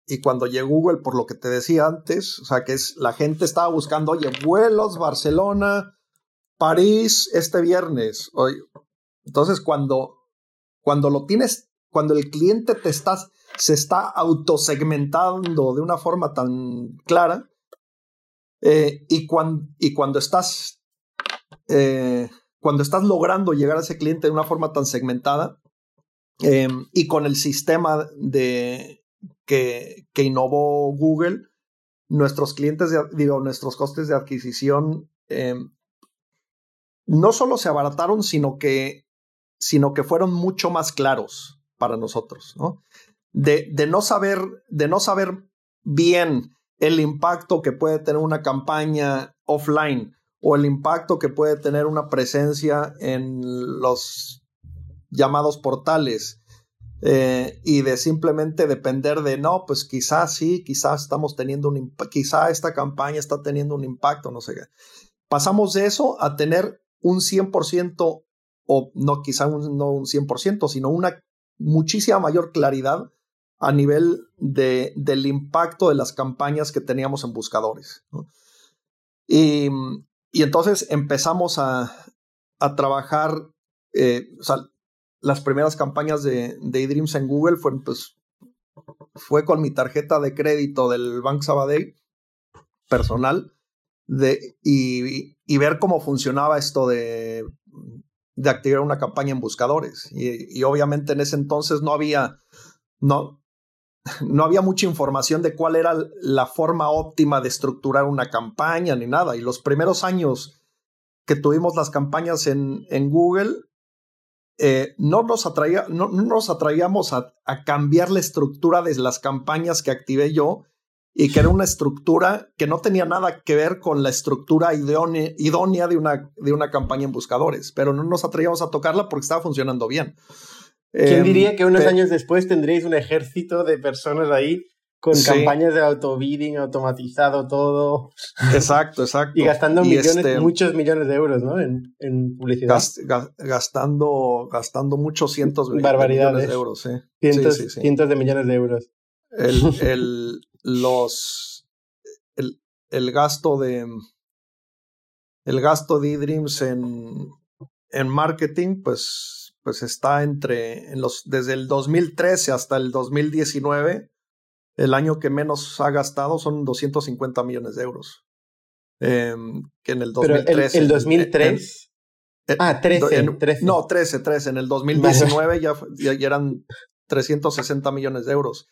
C: y cuando llegó Google, por lo que te decía antes, o sea, que es la gente estaba buscando, oye, vuelos, Barcelona, París, este viernes. Oye, entonces, cuando, cuando lo tienes, cuando el cliente te está, se está autosegmentando de una forma tan clara, eh, y, cuando, y cuando estás eh, cuando estás logrando llegar a ese cliente de una forma tan segmentada eh, y con el sistema de, que, que, innovó Google, nuestros clientes, de, nuestros costes de adquisición no solo se abarataron, sino que, sino que fueron mucho más claros para nosotros, ¿no? De, de, no saber, de no saber bien el impacto que puede tener una campaña offline o el impacto que puede tener una presencia en los llamados portales eh, y de simplemente depender de no, pues quizás sí, quizás estamos teniendo un quizá esta campaña está teniendo un impacto, no sé qué. Pasamos de eso a tener un 100% o no quizá un, no un 100%, sino una muchísima mayor claridad a nivel de, del impacto de las campañas que teníamos en buscadores. Y, y entonces empezamos a, a trabajar, eh, o sea, las primeras campañas de, de eDreams en Google fueron, pues, fue con mi tarjeta de crédito del Bank Sabadell personal de, y, y, ver cómo funcionaba esto de, de activar una campaña en buscadores. Y, y, obviamente en ese entonces no había, no, no había mucha información de cuál era la forma óptima de estructurar una campaña ni nada. Y los primeros años que tuvimos las campañas en, en Google, eh, no, nos atraía, no, nos atraíamos a, a, cambiar la estructura de las campañas que activé yo y que era una estructura que no tenía nada que ver con la estructura idónea, de, una, de una campaña en buscadores, pero no nos atraíamos a tocarla porque estaba funcionando bien.
B: ¿Quién em, diría que unos años después tendréis un ejército de personas ahí con campañas de autobidding automatizado todo?
C: Exacto, exacto.
B: y gastando millones, este, muchos millones de euros, ¿no? En, en publicidad.
C: gastando, gastando muchos cientos
B: de millones
C: de euros, sí.
B: Cientos, sí, sí, cientos de millones de euros.
C: El, el, los, el, el gasto de el gasto de eDreams en, en marketing, pues pues está entre, en los, desde el 2013 hasta el 2019, el año que menos ha gastado son 250 millones de euros. Eh, que en el 2013.
B: Pero el, 2003. ah, 13,
C: No, 13, 13. En el 2019 ya, ya, eran 360 millones de euros.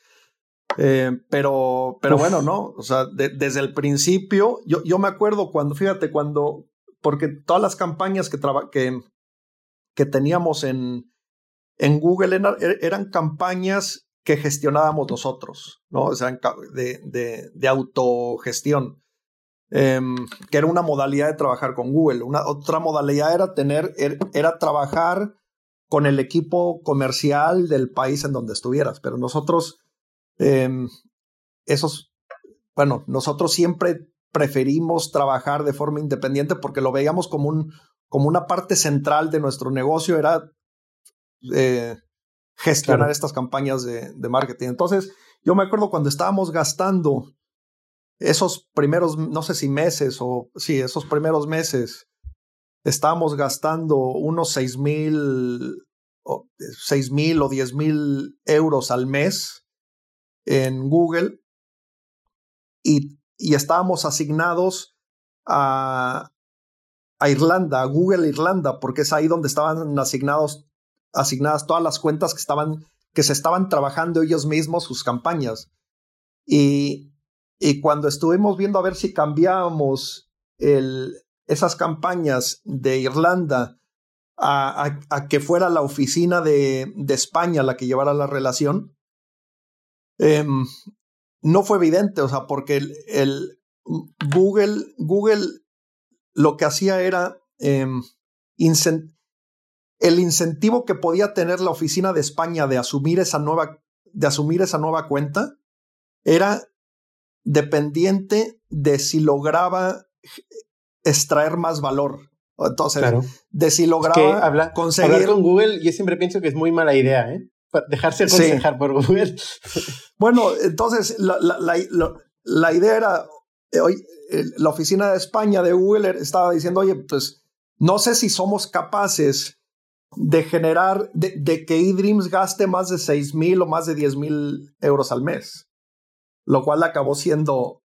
C: Eh, pero, pero bueno, ¿no? O sea, desde el principio, yo, yo me acuerdo cuando, fíjate, cuando, porque todas las campañas que, que, que teníamos en, en Google er, eran, campañas que gestionábamos nosotros, ¿no? O de, de, de autogestión, em, que era una modalidad de trabajar con Google. Una otra modalidad era tener, er, era trabajar con el equipo comercial del país en donde estuvieras, pero nosotros, em, esos, bueno, nosotros siempre preferimos trabajar de forma independiente porque lo veíamos como un, como una parte central de nuestro negocio era eh, gestionar estas campañas de, de, marketing. Entonces, yo me acuerdo cuando estábamos gastando esos primeros, no sé si meses o sí, esos primeros meses, estábamos gastando unos seis mil, seis mil o diez mil euros al mes en Google y, y estábamos asignados a, a Irlanda, a Google Irlanda, porque es ahí donde estaban asignados, asignadas todas las cuentas que estaban, que se estaban trabajando ellos mismos sus campañas. Y, y cuando estuvimos viendo a ver si cambiábamos el, esas campañas de Irlanda a, a, que fuera la oficina de, de, España la que llevara la relación, eh, no fue evidente, o sea, porque el, el Google, Google lo que hacía era em, el incentivo que podía tener la oficina de España de asumir esa nueva, de asumir esa nueva cuenta era dependiente de si lograba extraer más valor. Entonces, de si lograba conseguir.
B: Hablar con Google, yo siempre pienso que es muy mala idea, ¿eh? Dejarse aconsejar por Google.
C: bueno, entonces la, la, la, la idea era, hoy la oficina de España de Google estaba diciendo, oye, pues no sé si somos capaces de generar, de, que eDreams gaste más de 6 mil o más de 10 mil euros al mes, lo cual acabó siendo,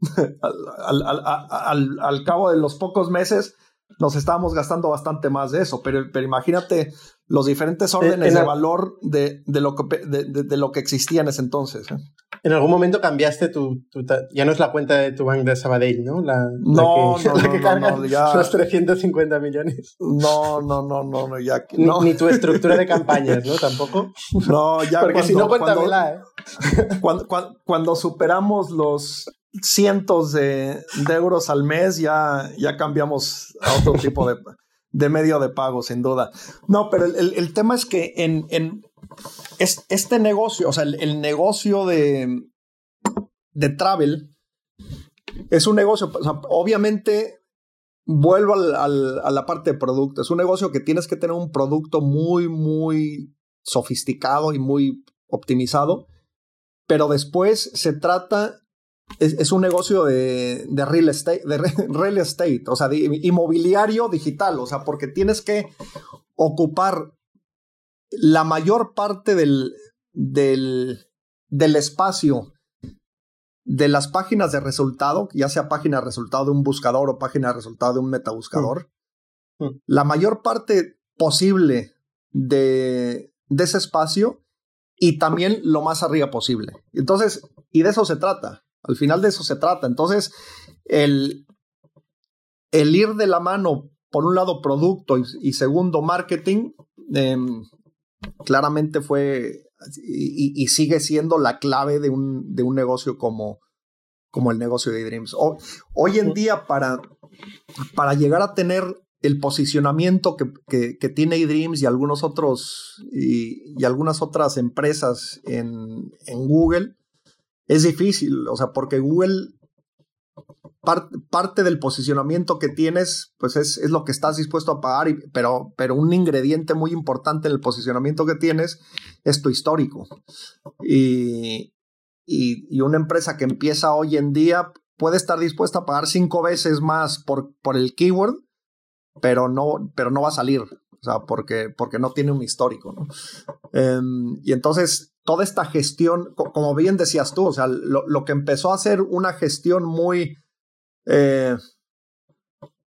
C: al, al, al, cabo de los pocos meses, nos estábamos gastando bastante más de eso, pero, pero imagínate los diferentes órdenes de valor de, de, lo que, de, de, lo que existía en ese entonces. ¿eh?
B: En algún momento cambiaste tu, tu, Ya no es la cuenta de tu bank de Sabadell, ¿no? La,
C: no,
B: la que,
C: no,
B: la que carga los 350 millones.
C: No, no, no, no, no ya
B: ni, ni, tu estructura de campañas, ¿no? Tampoco.
C: No, ya
B: Porque si no, cuéntamela, ¿eh?
C: Cuando, cuando, cuando superamos los cientos de, de, euros al mes, ya, ya cambiamos a otro tipo de, de medio de pago, sin duda. No, pero el, el, tema es que en, en es, este negocio, o sea, el, el, negocio de, de travel es un negocio, o sea, obviamente vuelvo al, a la parte de producto, es un negocio que tienes que tener un producto muy, muy sofisticado y muy optimizado, pero después se trata es, un negocio de, de, real estate, de real estate, o sea, de inmobiliario digital, o sea, porque tienes que ocupar la mayor parte del, del, del espacio de las páginas de resultado, ya sea página de resultado de un buscador o página de resultado de un metabuscador, mm. Mm. la mayor parte posible de, de ese espacio y también lo más arriba posible. Entonces, y de eso se trata. Al final de eso se trata. Entonces, el, el ir de la mano, por un lado, producto y, segundo, marketing, em, claramente fue y, sigue siendo la clave de un, de un negocio como, como el negocio de Dreams. hoy en día, para, para llegar a tener el posicionamiento que, que, tiene eDreams y algunos otros y, algunas otras empresas en, en, Google es difícil, o sea, porque Google parte del posicionamiento que tienes, pues es, es, lo que estás dispuesto a pagar, pero, pero un ingrediente muy importante en el posicionamiento que tienes es tu histórico. Y, y, una empresa que empieza hoy en día puede estar dispuesta a pagar cinco veces más por, por el keyword pero no, pero no va a salir, o sea, porque, porque no tiene un histórico. Em, y entonces, toda esta gestión, como bien decías tú, o sea, lo, que empezó a ser una gestión muy, eh,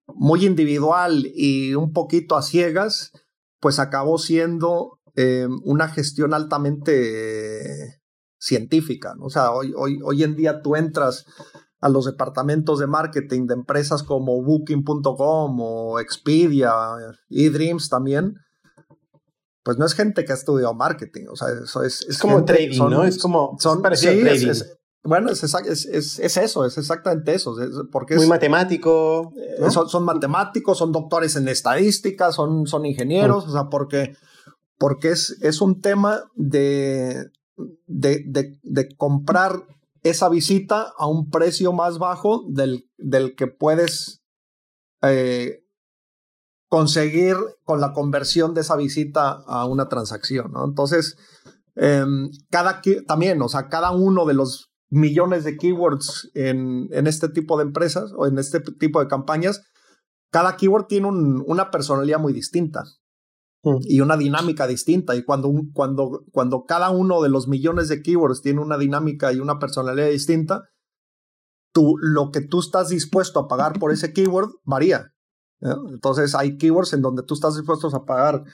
C: muy individual y un poquito a ciegas, pues acabó siendo em, una gestión altamente científica, ¿no? O sea, hoy, hoy, hoy en día tú entras a los departamentos de marketing de empresas como Booking.com o Expedia, eDreams también, pues no es gente que ha estudiado marketing, o sea, eso es...
B: Es, como trading, ¿no? Es como...
C: Son, parecido trading. Bueno, es, es, es, eso, es exactamente eso. porque
B: Muy matemático.
C: Eh, son, son, matemáticos, son doctores en estadística, son, son ingenieros, o sea, porque, porque es, es un tema de, de, de, de comprar esa visita a un precio más bajo del, del que puedes eh, conseguir con la conversión de esa visita a una transacción, ¿no? Entonces, em, cada también, o sea, cada uno de los millones de keywords en, en, este tipo de empresas o en este tipo de campañas, cada keyword tiene una personalidad muy distinta. Mm. y una dinámica distinta. Y cuando, cuando, cuando cada uno de los millones de keywords tiene una dinámica y una personalidad distinta, tú, lo que tú estás dispuesto a pagar por ese keyword varía. Entonces hay keywords en donde tú estás dispuesto a pagar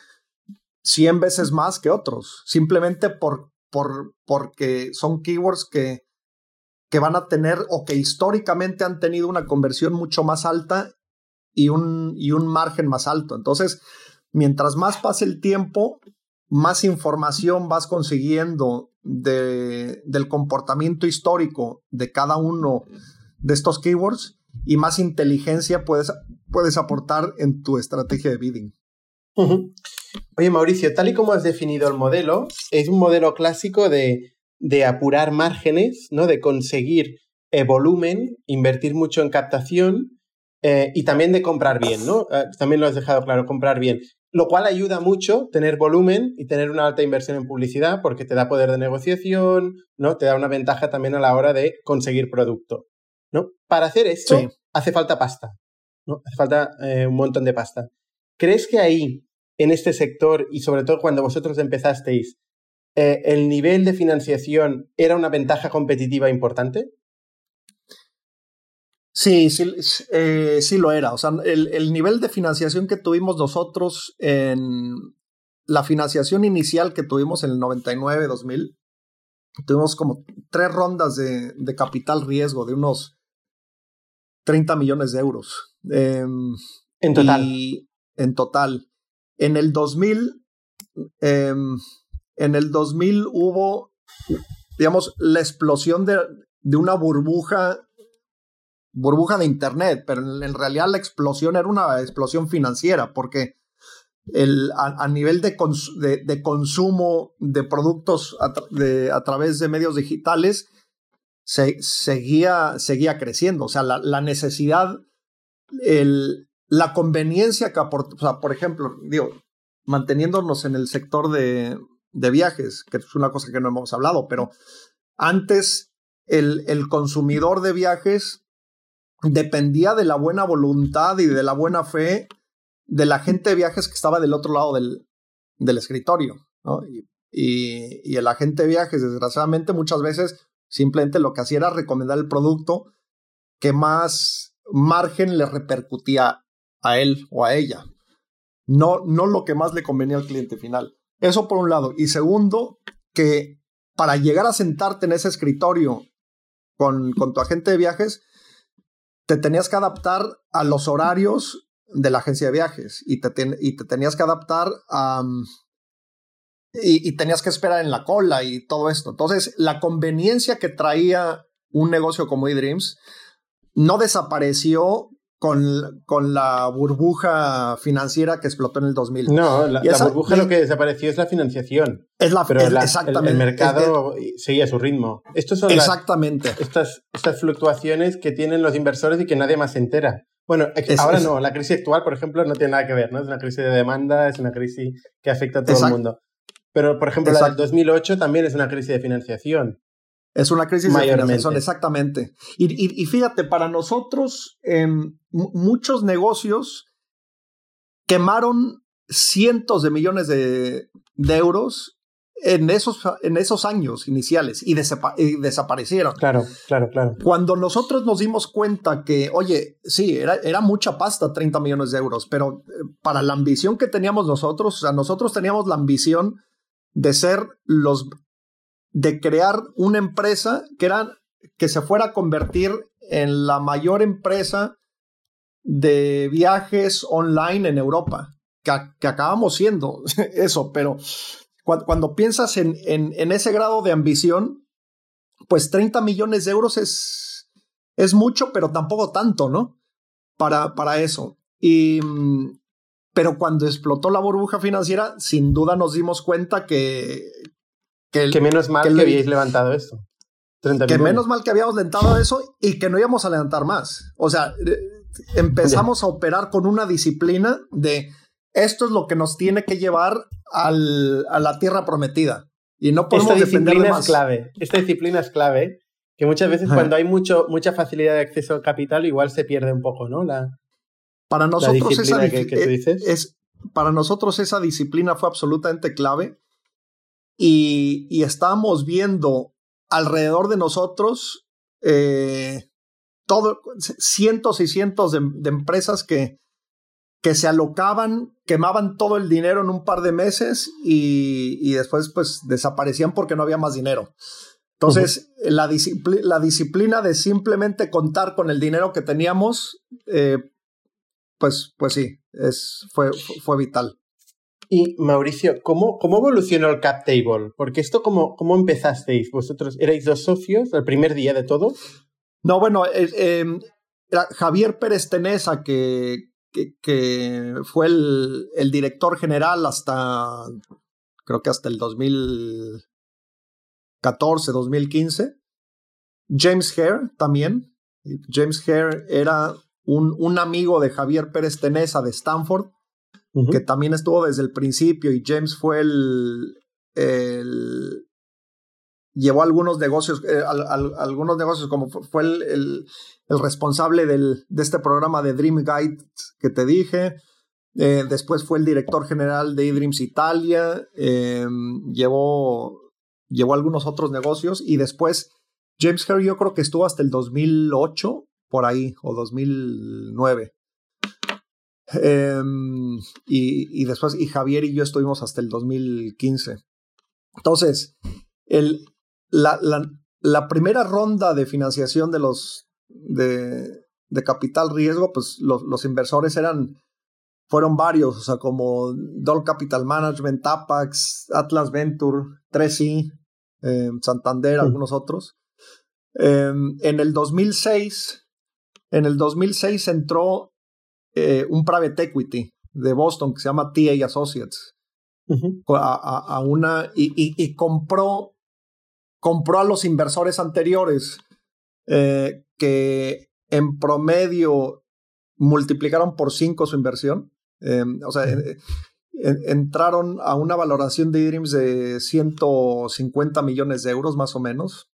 C: 100 veces más que otros, simplemente por, por, porque son keywords que, que van a tener o que históricamente han tenido una conversión mucho más alta y un, y un margen más alto. Entonces, mientras más pase el tiempo, más información vas consiguiendo de, del comportamiento histórico de cada uno de estos keywords y más inteligencia puedes, puedes aportar en tu estrategia de bidding.
B: Oye, Mauricio, tal y como has definido el modelo, es un modelo clásico de, de apurar márgenes, ¿no? De conseguir eh, volumen, invertir mucho en captación eh, y también de comprar bien, ¿no? Eh, también lo has dejado claro, comprar bien lo cual ayuda mucho tener volumen y tener una alta inversión en publicidad porque te da poder de negociación, ¿no? Te da una ventaja también a la hora de conseguir producto, ¿no? Para hacer esto hace falta pasta, ¿no? Hace falta eh, un montón de pasta. ¿Crees que ahí, en este sector y sobre todo cuando vosotros empezasteis, eh, el nivel de financiación era una ventaja competitiva importante?
C: Sí, sí, eh, sí lo era. O sea, el, el, nivel de financiación que tuvimos nosotros en la financiación inicial que tuvimos en el 99-2000, tuvimos como tres rondas de, de, capital riesgo de unos 30 millones de euros.
B: Em, en total.
C: Y en total. En el 2000, em, en el 2000 hubo, digamos, la explosión de, de una burbuja burbuja de Internet, pero en, realidad la explosión era una explosión financiera, porque el, a, nivel de, de, consumo de productos a, través de medios digitales se, seguía, seguía creciendo. O sea, la, la necesidad, el, la conveniencia que aporta, o sea, por ejemplo, digo, manteniéndonos en el sector de, de viajes, que es una cosa que no hemos hablado, pero antes el, el consumidor de viajes dependía de la buena voluntad y de la buena fe de la gente de viajes que estaba del otro lado del, del escritorio. ¿no? Y, y, el agente de viajes, desgraciadamente, muchas veces simplemente lo que hacía era recomendar el producto que más margen le repercutía a él o a ella. No, no lo que más le convenía al cliente final. Eso por un lado. Y segundo, que para llegar a sentarte en ese escritorio con, con tu agente de viajes, te tenías que adaptar a los horarios de la agencia de viajes y te, y te tenías que adaptar a... Y, y, tenías que esperar en la cola y todo esto. Entonces, la conveniencia que traía un negocio como eDreams no desapareció con, con la burbuja financiera que explotó en el 2000.
B: No, la, burbuja lo que desapareció es la financiación.
C: Es la
B: Pero exactamente. El, mercado seguía su ritmo. Estos son
C: exactamente.
B: estas, estas fluctuaciones que tienen los inversores y que nadie más se entera. Bueno, ahora no, la crisis actual, por ejemplo, no tiene nada que ver, ¿no? Es una crisis de demanda, es una crisis que afecta a todo el mundo. Pero, por ejemplo, la del 2008 también es una crisis de financiación.
C: Es una crisis de financiación, exactamente. Y, fíjate, para nosotros, em, muchos negocios quemaron cientos de millones de, euros en esos, en esos años iniciales y, desaparecieron.
B: Claro, claro, claro.
C: Cuando nosotros nos dimos cuenta que, oye, sí, era, era mucha pasta, 30 millones de euros, pero eh, para la ambición que teníamos nosotros, o sea, nosotros teníamos la ambición de ser los de crear una empresa que, era, que se fuera a convertir en la mayor empresa de viajes online en Europa, que, acabamos siendo eso, pero cuando, piensas en, en, ese grado de ambición, pues 30 millones de euros es, es mucho, pero tampoco tanto, ¿no? Para, para eso. Y, pero cuando explotó la burbuja financiera, sin duda nos dimos cuenta que,
B: que, menos mal que, habíais levantado esto.
C: que menos mal que habíamos levantado eso y que no íbamos a levantar más. O sea, empezamos a operar con una disciplina de esto es lo que nos tiene que llevar al, a la tierra prometida. Y no podemos
B: Esta disciplina es clave. Esta disciplina es clave. Que muchas veces cuando hay mucho, mucha facilidad de acceso al capital, igual se pierde un poco, ¿no? La,
C: para nosotros esa Es, para nosotros esa disciplina fue absolutamente clave y, y estábamos viendo alrededor de nosotros eh, todo, cientos y cientos de, empresas que, que se alocaban, quemaban todo el dinero en un par de meses y, y después pues desaparecían porque no había más dinero. Entonces, la, la, disciplina de simplemente contar con el dinero que teníamos, eh, pues, pues sí, es, fue, fue vital.
B: Y Mauricio, ¿cómo, cómo evolucionó el cap table? Porque esto, ¿cómo, ¿cómo empezasteis? ¿Vosotros erais dos socios el primer día de todo?
C: No, bueno, eh, em, Javier Pérez Tenesa, que, que, fue el, el, director general hasta, creo que hasta el 2014, 2015. James Hare también. James Hare era un, un amigo de Javier Pérez Tenesa de Stanford que también estuvo desde el principio y James fue el, el llevó algunos negocios, eh, algunos negocios como fue el, responsable del, de este programa de Dream Guide que te dije. Eh, después fue el director general de eDreams Italia. Em, llevó, llevó algunos otros negocios y después James Harry yo creo que estuvo hasta el 2008 por ahí o 2009. Em, y, y, después, y Javier y yo estuvimos hasta el 2015. Entonces, el, la, la, la primera ronda de financiación de los de, de capital riesgo, pues los, los, inversores eran, fueron varios, o sea, como Doll Capital Management, Tapax, Atlas Venture, 3i, em, Santander, algunos otros. Em, en el 2006, en el 2006 entró eh, un private equity de Boston que se llama TA Associates. a, una y, y, compró compró a los inversores anteriores eh, que en promedio multiplicaron por cinco su inversión. Em, o sea, entraron a una valoración de Dreams de 150 millones de euros más o menos.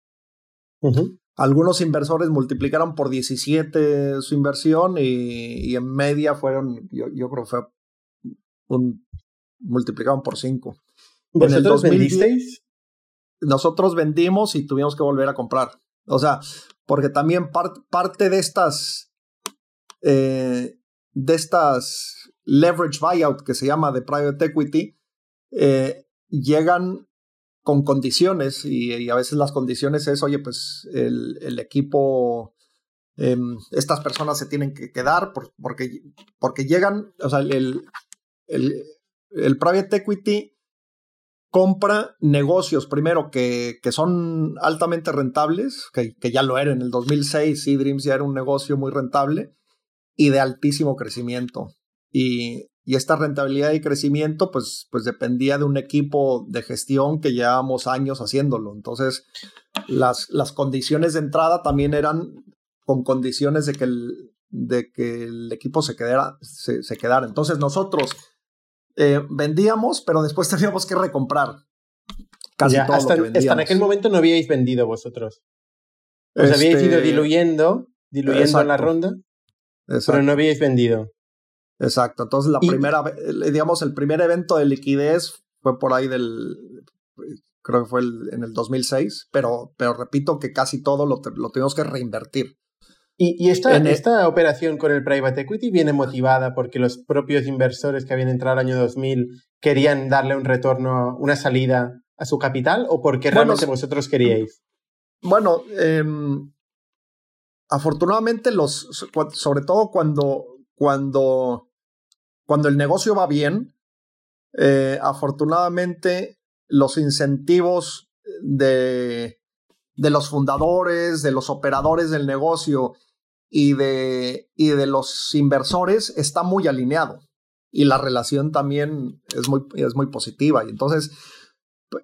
C: algunos inversores multiplicaron por 17 su inversión y, en media fueron, yo, yo, creo que fue un, multiplicaron por 5.
B: ¿Vosotros vendisteis?
C: Nosotros vendimos y tuvimos que volver a comprar. O sea, porque también parte de estas, eh, de estas leverage buyout que se llama de private equity, eh, llegan con condiciones y, a veces las condiciones es, oye, pues el, equipo, em, estas personas se tienen que quedar porque, porque llegan, o sea, el, el, el private equity compra negocios, primero, que, que son altamente rentables, que, que, ya lo era en el 2006, Dreams ya era un negocio muy rentable y de altísimo crecimiento. Y, y esta rentabilidad y crecimiento, pues, pues dependía de un equipo de gestión que llevábamos años haciéndolo. Entonces, las, las condiciones de entrada también eran con condiciones de que el, de que el equipo se quedara, se, se quedara. Entonces, nosotros eh, vendíamos, pero después teníamos que recomprar
B: casi todo hasta, lo que Hasta en aquel momento no habíais vendido vosotros. Os habíais ido este, diluyendo, diluyendo en la ronda, pero no habíais vendido.
C: Exacto. Entonces, la primera, digamos, el primer evento de liquidez fue por ahí del, creo que fue en el 2006, pero, pero repito que casi todo lo, lo tuvimos que reinvertir.
B: Y, esta, esta operación con el private equity viene motivada porque los propios inversores que habían entrado el año 2000 querían darle un retorno, una salida a su capital o porque realmente vosotros queríais?
C: Bueno, em, afortunadamente los, sobre todo cuando, cuando, cuando el negocio va bien, eh, afortunadamente los incentivos de, de los fundadores, de los operadores del negocio y de, y de los inversores está muy alineado y la relación también es muy, es muy positiva. Y entonces...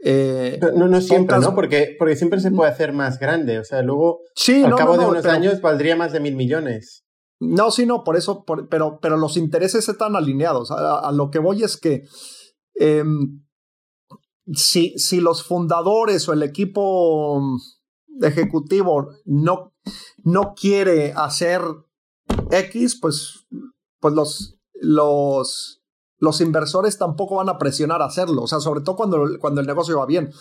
B: Eh, no, no siempre, ¿no? Porque, porque siempre se puede hacer más grande. O sea, luego, al cabo de unos años, valdría más de mil millones.
C: No, sí, no, por eso, pero, pero los intereses están alineados. A, lo que voy es que em, si, si los fundadores o el equipo ejecutivo no, no quiere hacer X, pues, pues los, los, los inversores tampoco van a presionar a hacerlo, o sea, sobre todo cuando, cuando el negocio va bien.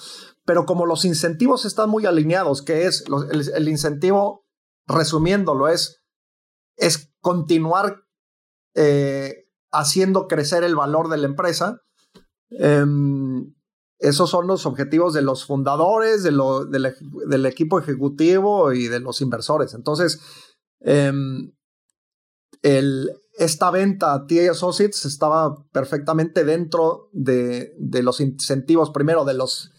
C: Pero como los incentivos están muy alineados, que es el, incentivo, resumiéndolo, es, es continuar eh, haciendo crecer el valor de la empresa. Em, esos son los objetivos de los fundadores, de lo, del, equipo ejecutivo y de los inversores. Entonces, em, esta venta a TA Associates estaba perfectamente dentro de, de, los incentivos, primero de los,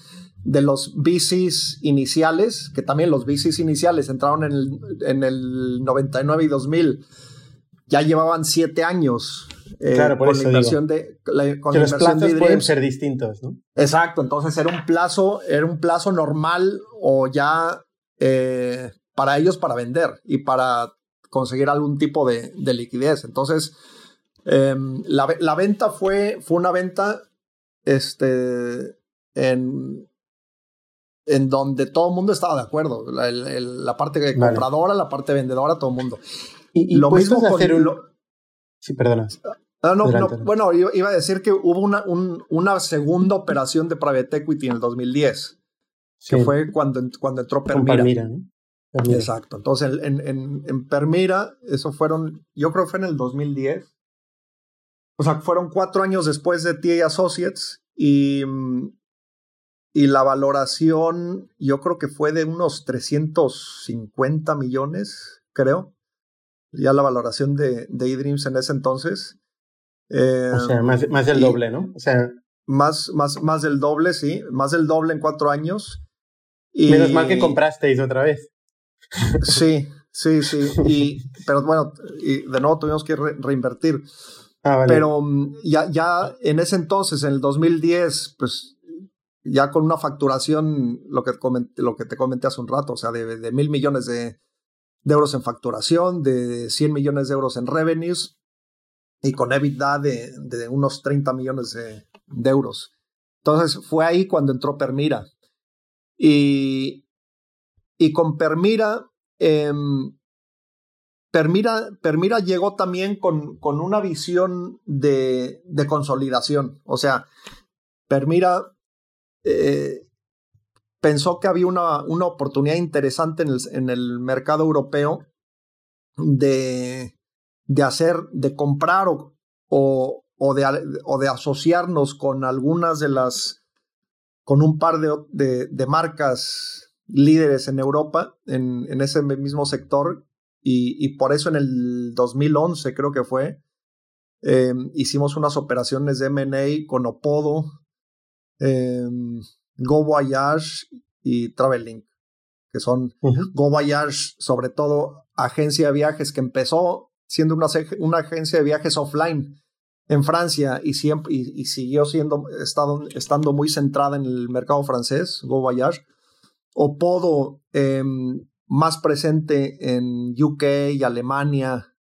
C: de los VCs iniciales, que también los VCs iniciales entraron en el, en el 99 y 2000, ya llevaban siete años
B: eh, claro, por con la inversión de que los plazos pueden ser distintos, ¿no?
C: Exacto, entonces era un plazo, era un plazo normal o ya eh, para ellos para vender y para conseguir algún tipo de, de liquidez. Entonces, em, la, la, venta fue, fue una venta este, en, en donde todo el mundo estaba de acuerdo. La, la parte compradora, la parte vendedora, todo el mundo.
B: Y, lo mismo hacer un... Sí, perdona.
C: Ah, no, no, bueno, iba a decir que hubo una, una segunda operación de private equity en el 2010, que fue cuando, cuando entró Permira. Exacto. Entonces, en, en, en, Permira, eso fueron, yo creo que fue en el 2010. O sea, fueron cuatro años después de TA Associates y, y la valoración, yo creo que fue de unos 350 millones, creo. Ya la valoración de, de eDreams en ese entonces.
B: Eh, o sea, más, más del doble, ¿no? O sea.
C: Más, más, más del doble, sí. Más del doble en cuatro años.
B: Y... Menos mal que comprasteis otra vez.
C: Sí, sí, sí. Y, pero bueno, y de nuevo tuvimos que reinvertir. Ah, pero mm, ya, ya en ese entonces, en el 2010, pues ya con una facturación, lo que, comenté, lo que te comenté hace un rato, o sea, de, de mil millones de, de, euros en facturación, de 100 millones de euros en revenues, y con EBITDA de, de unos 30 millones de, euros. Entonces fue ahí cuando entró Permira. Y, y con Permira, em, Permira, Permira, llegó también con, con una visión de, de, consolidación. O sea, Permira eh, pensó que había una, una oportunidad interesante en el, en el mercado europeo de, de hacer, de comprar o, o, o, de, o de asociarnos con algunas de las, con un par de, de, de marcas líderes en Europa en, en ese mismo sector y, y, por eso en el 2011 creo que fue, eh, hicimos unas operaciones de M&A con Opodo, eh, Go Voyage y Traveling, que son Go Voyage, sobre todo agencia de viajes que empezó siendo una, una agencia de viajes offline en Francia y, siempre, y, siguió siendo, estado, estando muy centrada en el mercado francés, Go Voyage. Opodo, eh, más presente en UK y Alemania,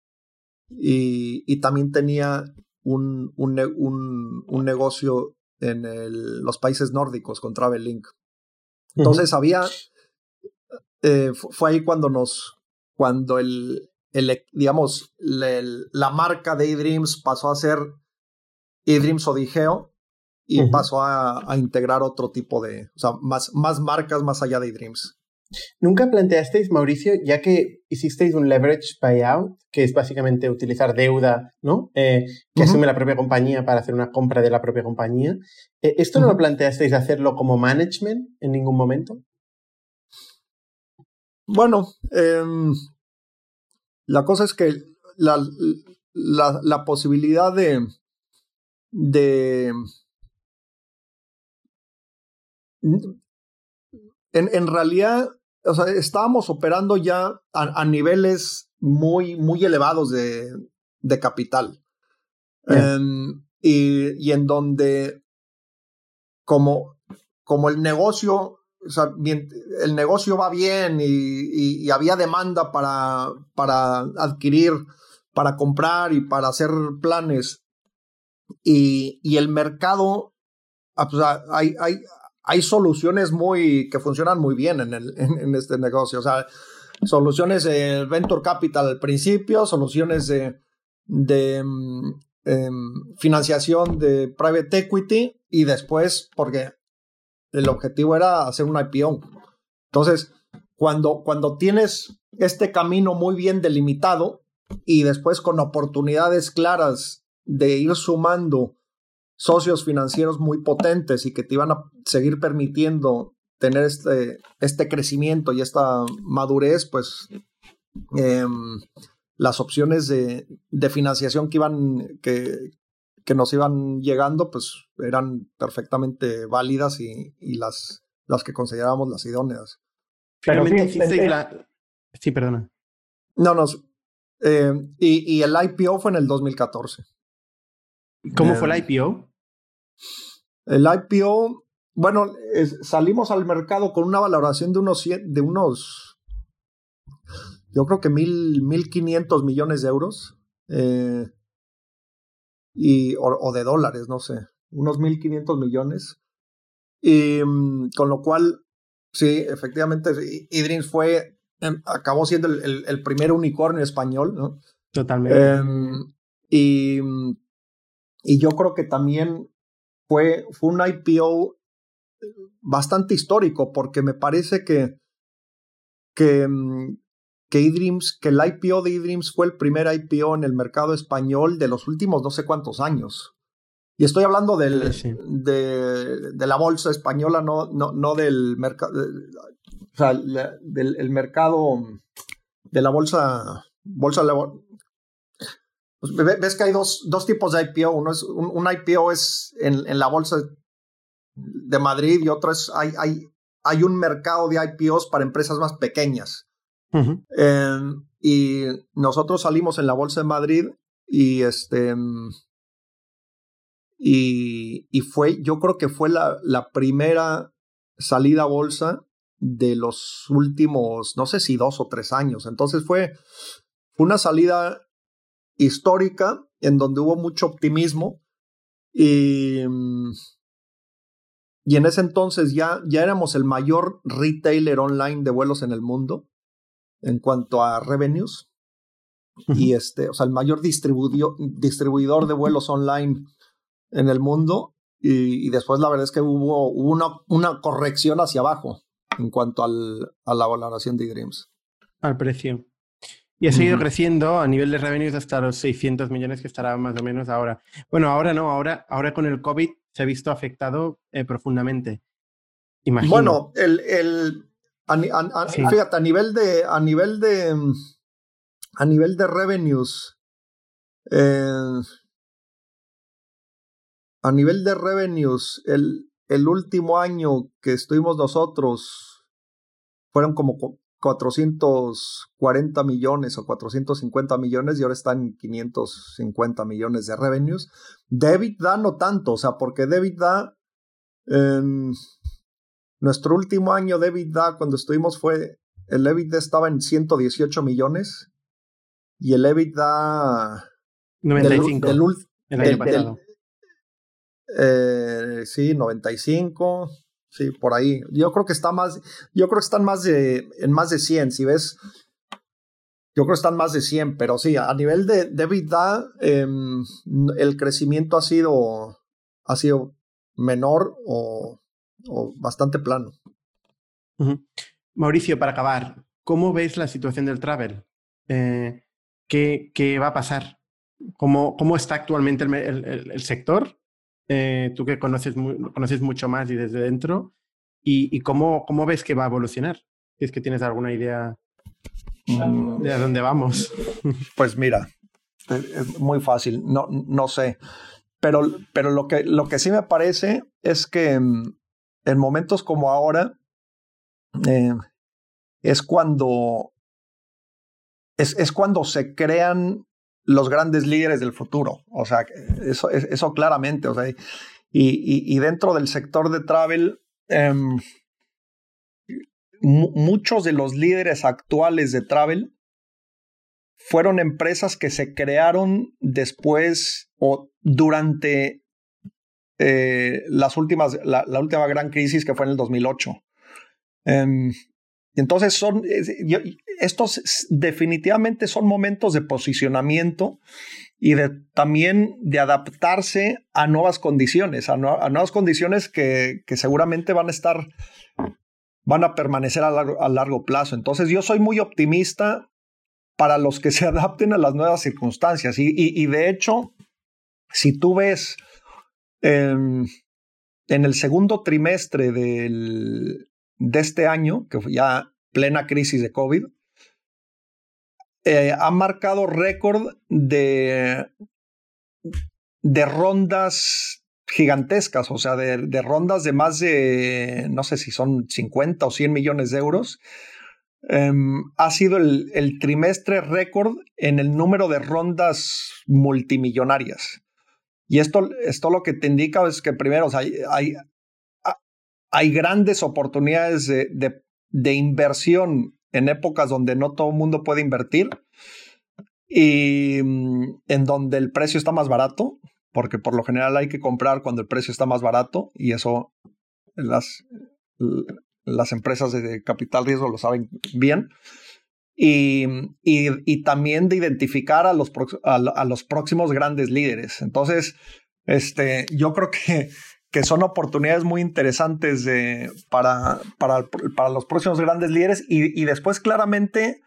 C: y, y también tenía un, un, un, un negocio en el, los países nórdicos con Travellink. Entonces había, eh, fue ahí cuando nos, cuando el, el digamos, el, la marca de eDreams pasó a ser eDreams Odigeo y pasó a, a, integrar otro tipo de, o sea, más, más marcas más allá de eDreams.
B: ¿Nunca planteasteis, Mauricio, ya que hicisteis un leverage buyout, que es básicamente utilizar deuda, ¿no? Eh, que asume la propia compañía para hacer una compra de la propia compañía. Eh, ¿Esto no lo planteasteis hacerlo como management en ningún momento?
C: Bueno, eh, la cosa es que la, la, la posibilidad de, de en, en, realidad o sea, estábamos operando ya a, niveles muy, muy elevados de, de capital. Em, y, y, en donde, como, como el negocio, el negocio va bien y, había demanda para, para adquirir, para comprar y para hacer planes. Y, y el mercado, ah, pues, ah, hay, hay, hay soluciones muy que funcionan muy bien en, el, en, este negocio. O sea, soluciones de venture capital al principio, soluciones de, de eh, financiación de private equity y después, porque el objetivo era hacer un IPO. Entonces, cuando, cuando tienes este camino muy bien delimitado y después con oportunidades claras de ir sumando socios financieros muy potentes y que te iban a seguir permitiendo tener este, este crecimiento y esta madurez, pues eh, las opciones de, de, financiación que iban, que, que, nos iban llegando, pues eran perfectamente válidas y, y las, las que considerábamos las idóneas.
B: Pero sí, la... sí, perdona.
C: No, no. Eh, y, y, el IPO fue en el 2014.
B: ¿Cómo fue el IPO?
C: El IPO, bueno, salimos al mercado con una valoración de unos, de unos yo creo que mil, mil quinientos millones de euros. Eh, y, o, de dólares, no sé, unos mil quinientos millones. Y mm, con lo cual, sí, efectivamente, Idrins fue, em, acabó siendo el, el, primer unicornio español, ¿no?
B: Totalmente.
C: Em, y, y yo creo que también fue, fue un IPO bastante histórico porque me parece que, que, mm, que eDreams, que el IPO de eDreams fue el primer IPO en el mercado español de los últimos no sé cuántos años. Y estoy hablando del, de, de, la bolsa española, no, no, no del mercado, o sea, del el mercado de la bolsa, bolsa pues ves que hay dos, dos tipos de IPO. Uno es un, un IPO es en, en, la bolsa de Madrid y otro es hay, hay, hay un mercado de IPOs para empresas más pequeñas. eh, y nosotros salimos en la bolsa de Madrid y este y, y fue, yo creo que fue la, la primera salida a bolsa de los últimos, no sé si dos o tres años. Entonces fue, una salida histórica en donde hubo mucho optimismo y, y en ese entonces ya, ya éramos el mayor retailer online de vuelos en el mundo en cuanto a revenues. Y este, o sea, el mayor distribuidor de vuelos online en el mundo. Y, después la verdad es que hubo, una, una, corrección hacia abajo en cuanto al, a la valoración de Dreams.
B: Al precio. Y ha seguido creciendo a nivel de revenues hasta los 600 millones que estará más o menos ahora. Bueno, ahora no, ahora, ahora con el COVID se ha visto afectado eh, profundamente.
C: Imagino. Bueno, el, el fíjate, a nivel de, a nivel de, a nivel de revenues, eh, a nivel de revenues, el, el último año que estuvimos nosotros fueron como 440 millones o 450 millones y ahora están en 550 millones de revenues. Debit da no tanto, o sea, porque Debit da, nuestro último año Debit da cuando estuvimos fue, el EBITDA estaba en 118 millones y el EBITDA...
B: 95. Del, el año pasado.
C: Eh, sí, 95. Sí, por ahí. Yo creo que está más, yo creo que están más de, en más de 100, si ves. Yo creo que están más de 100, pero sí, a nivel de, de EBITDA, em, el crecimiento ha sido, ha sido menor o, bastante plano.
B: Mauricio, para acabar, ¿cómo ves la situación del travel? Eh, ¿qué, ¿qué, va a pasar? ¿Cómo, está actualmente el, el sector? Eh, tú que conoces, conoces mucho más y desde dentro, y, cómo, cómo, ves que va a evolucionar. Es que tienes alguna idea de a dónde vamos.
C: Pues mira, es muy fácil, no, no sé. Pero, pero lo, que, lo que sí me parece es que en momentos como ahora eh, es cuando es, es, cuando se crean los grandes líderes del futuro. O sea, eso, eso claramente. O sea, y, dentro del sector de travel, em, muchos de los líderes actuales de travel fueron empresas que se crearon después o durante eh, las últimas, la, última gran crisis que fue en el 2008. Entonces son, estos definitivamente son momentos de posicionamiento y de también de adaptarse a nuevas condiciones, a, nuevas condiciones que, que, seguramente van a estar, van a permanecer a largo, a largo plazo. Entonces yo soy muy optimista para los que se adapten a las nuevas circunstancias y, y, de hecho, si tú ves em, en el segundo trimestre del, de este año, que fue ya plena crisis de COVID, eh, ha marcado récord de, de rondas gigantescas, o sea, de, de, rondas de más de, no sé si son 50 o 100 millones de euros. Em, ha sido el, el trimestre récord en el número de rondas multimillonarias. Y esto, esto lo que te indica es que primero hay, hay, hay grandes oportunidades de, inversión en épocas donde no todo el mundo puede invertir y mm, en donde el precio está más barato, porque por lo general hay que comprar cuando el precio está más barato y eso las, las empresas de capital riesgo lo saben bien. Y, y, y también de identificar a los, a los próximos grandes líderes. Entonces, este, yo creo que que son oportunidades muy interesantes para, para, para, los próximos grandes líderes y, y, después claramente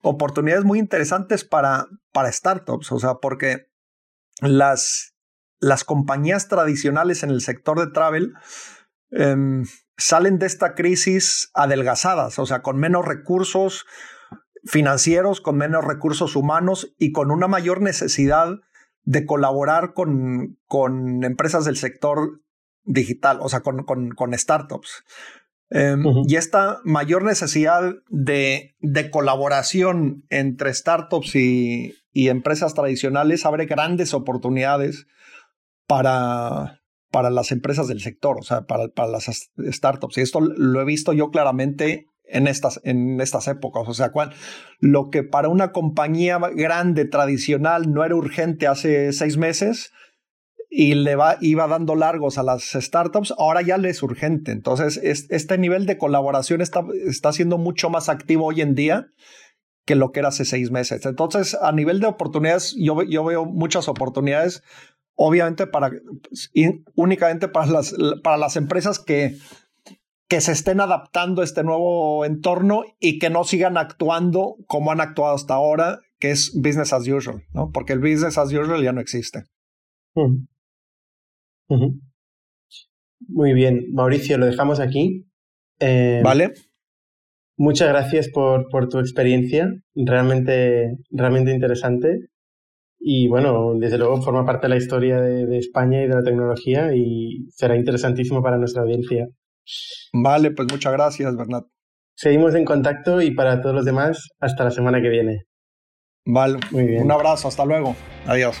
C: oportunidades muy interesantes para, para startups, o sea, porque las, las compañías tradicionales en el sector de travel em, salen de esta crisis adelgazadas, o sea, con menos recursos financieros, con menos recursos humanos y con una mayor necesidad de colaborar con, con empresas del sector digital, o sea, con, con, con startups. Em, y esta mayor necesidad de, de colaboración entre startups y, y, empresas tradicionales abre grandes oportunidades para, para las empresas del sector, o sea, para, para las startups. Y esto lo he visto yo claramente en estas, en estas épocas. O sea, cual, lo que para una compañía grande, tradicional, no era urgente hace seis meses, y le va, iba dando largos a las startups, ahora ya le es urgente. Entonces, este nivel de colaboración está, está siendo mucho más activo hoy en día que lo que era hace seis meses. Entonces, a nivel de oportunidades, yo, yo veo muchas oportunidades, obviamente para, únicamente para las, para las empresas que, que se estén adaptando a este nuevo entorno y que no sigan actuando como han actuado hasta ahora, que es business as usual, ¿no? Porque el business as usual ya no existe.
B: Muy bien, Mauricio, lo dejamos aquí.
C: Eh, vale.
B: Muchas gracias por, por, tu experiencia, realmente, realmente interesante. Y bueno, desde luego forma parte de la historia de, de España y de la tecnología y será interesantísimo para nuestra audiencia.
C: Vale, pues muchas gracias, Bernat.
B: Seguimos en contacto y para todos los demás, hasta la semana que viene.
C: Vale, muy bien. Un abrazo, hasta luego. Adiós.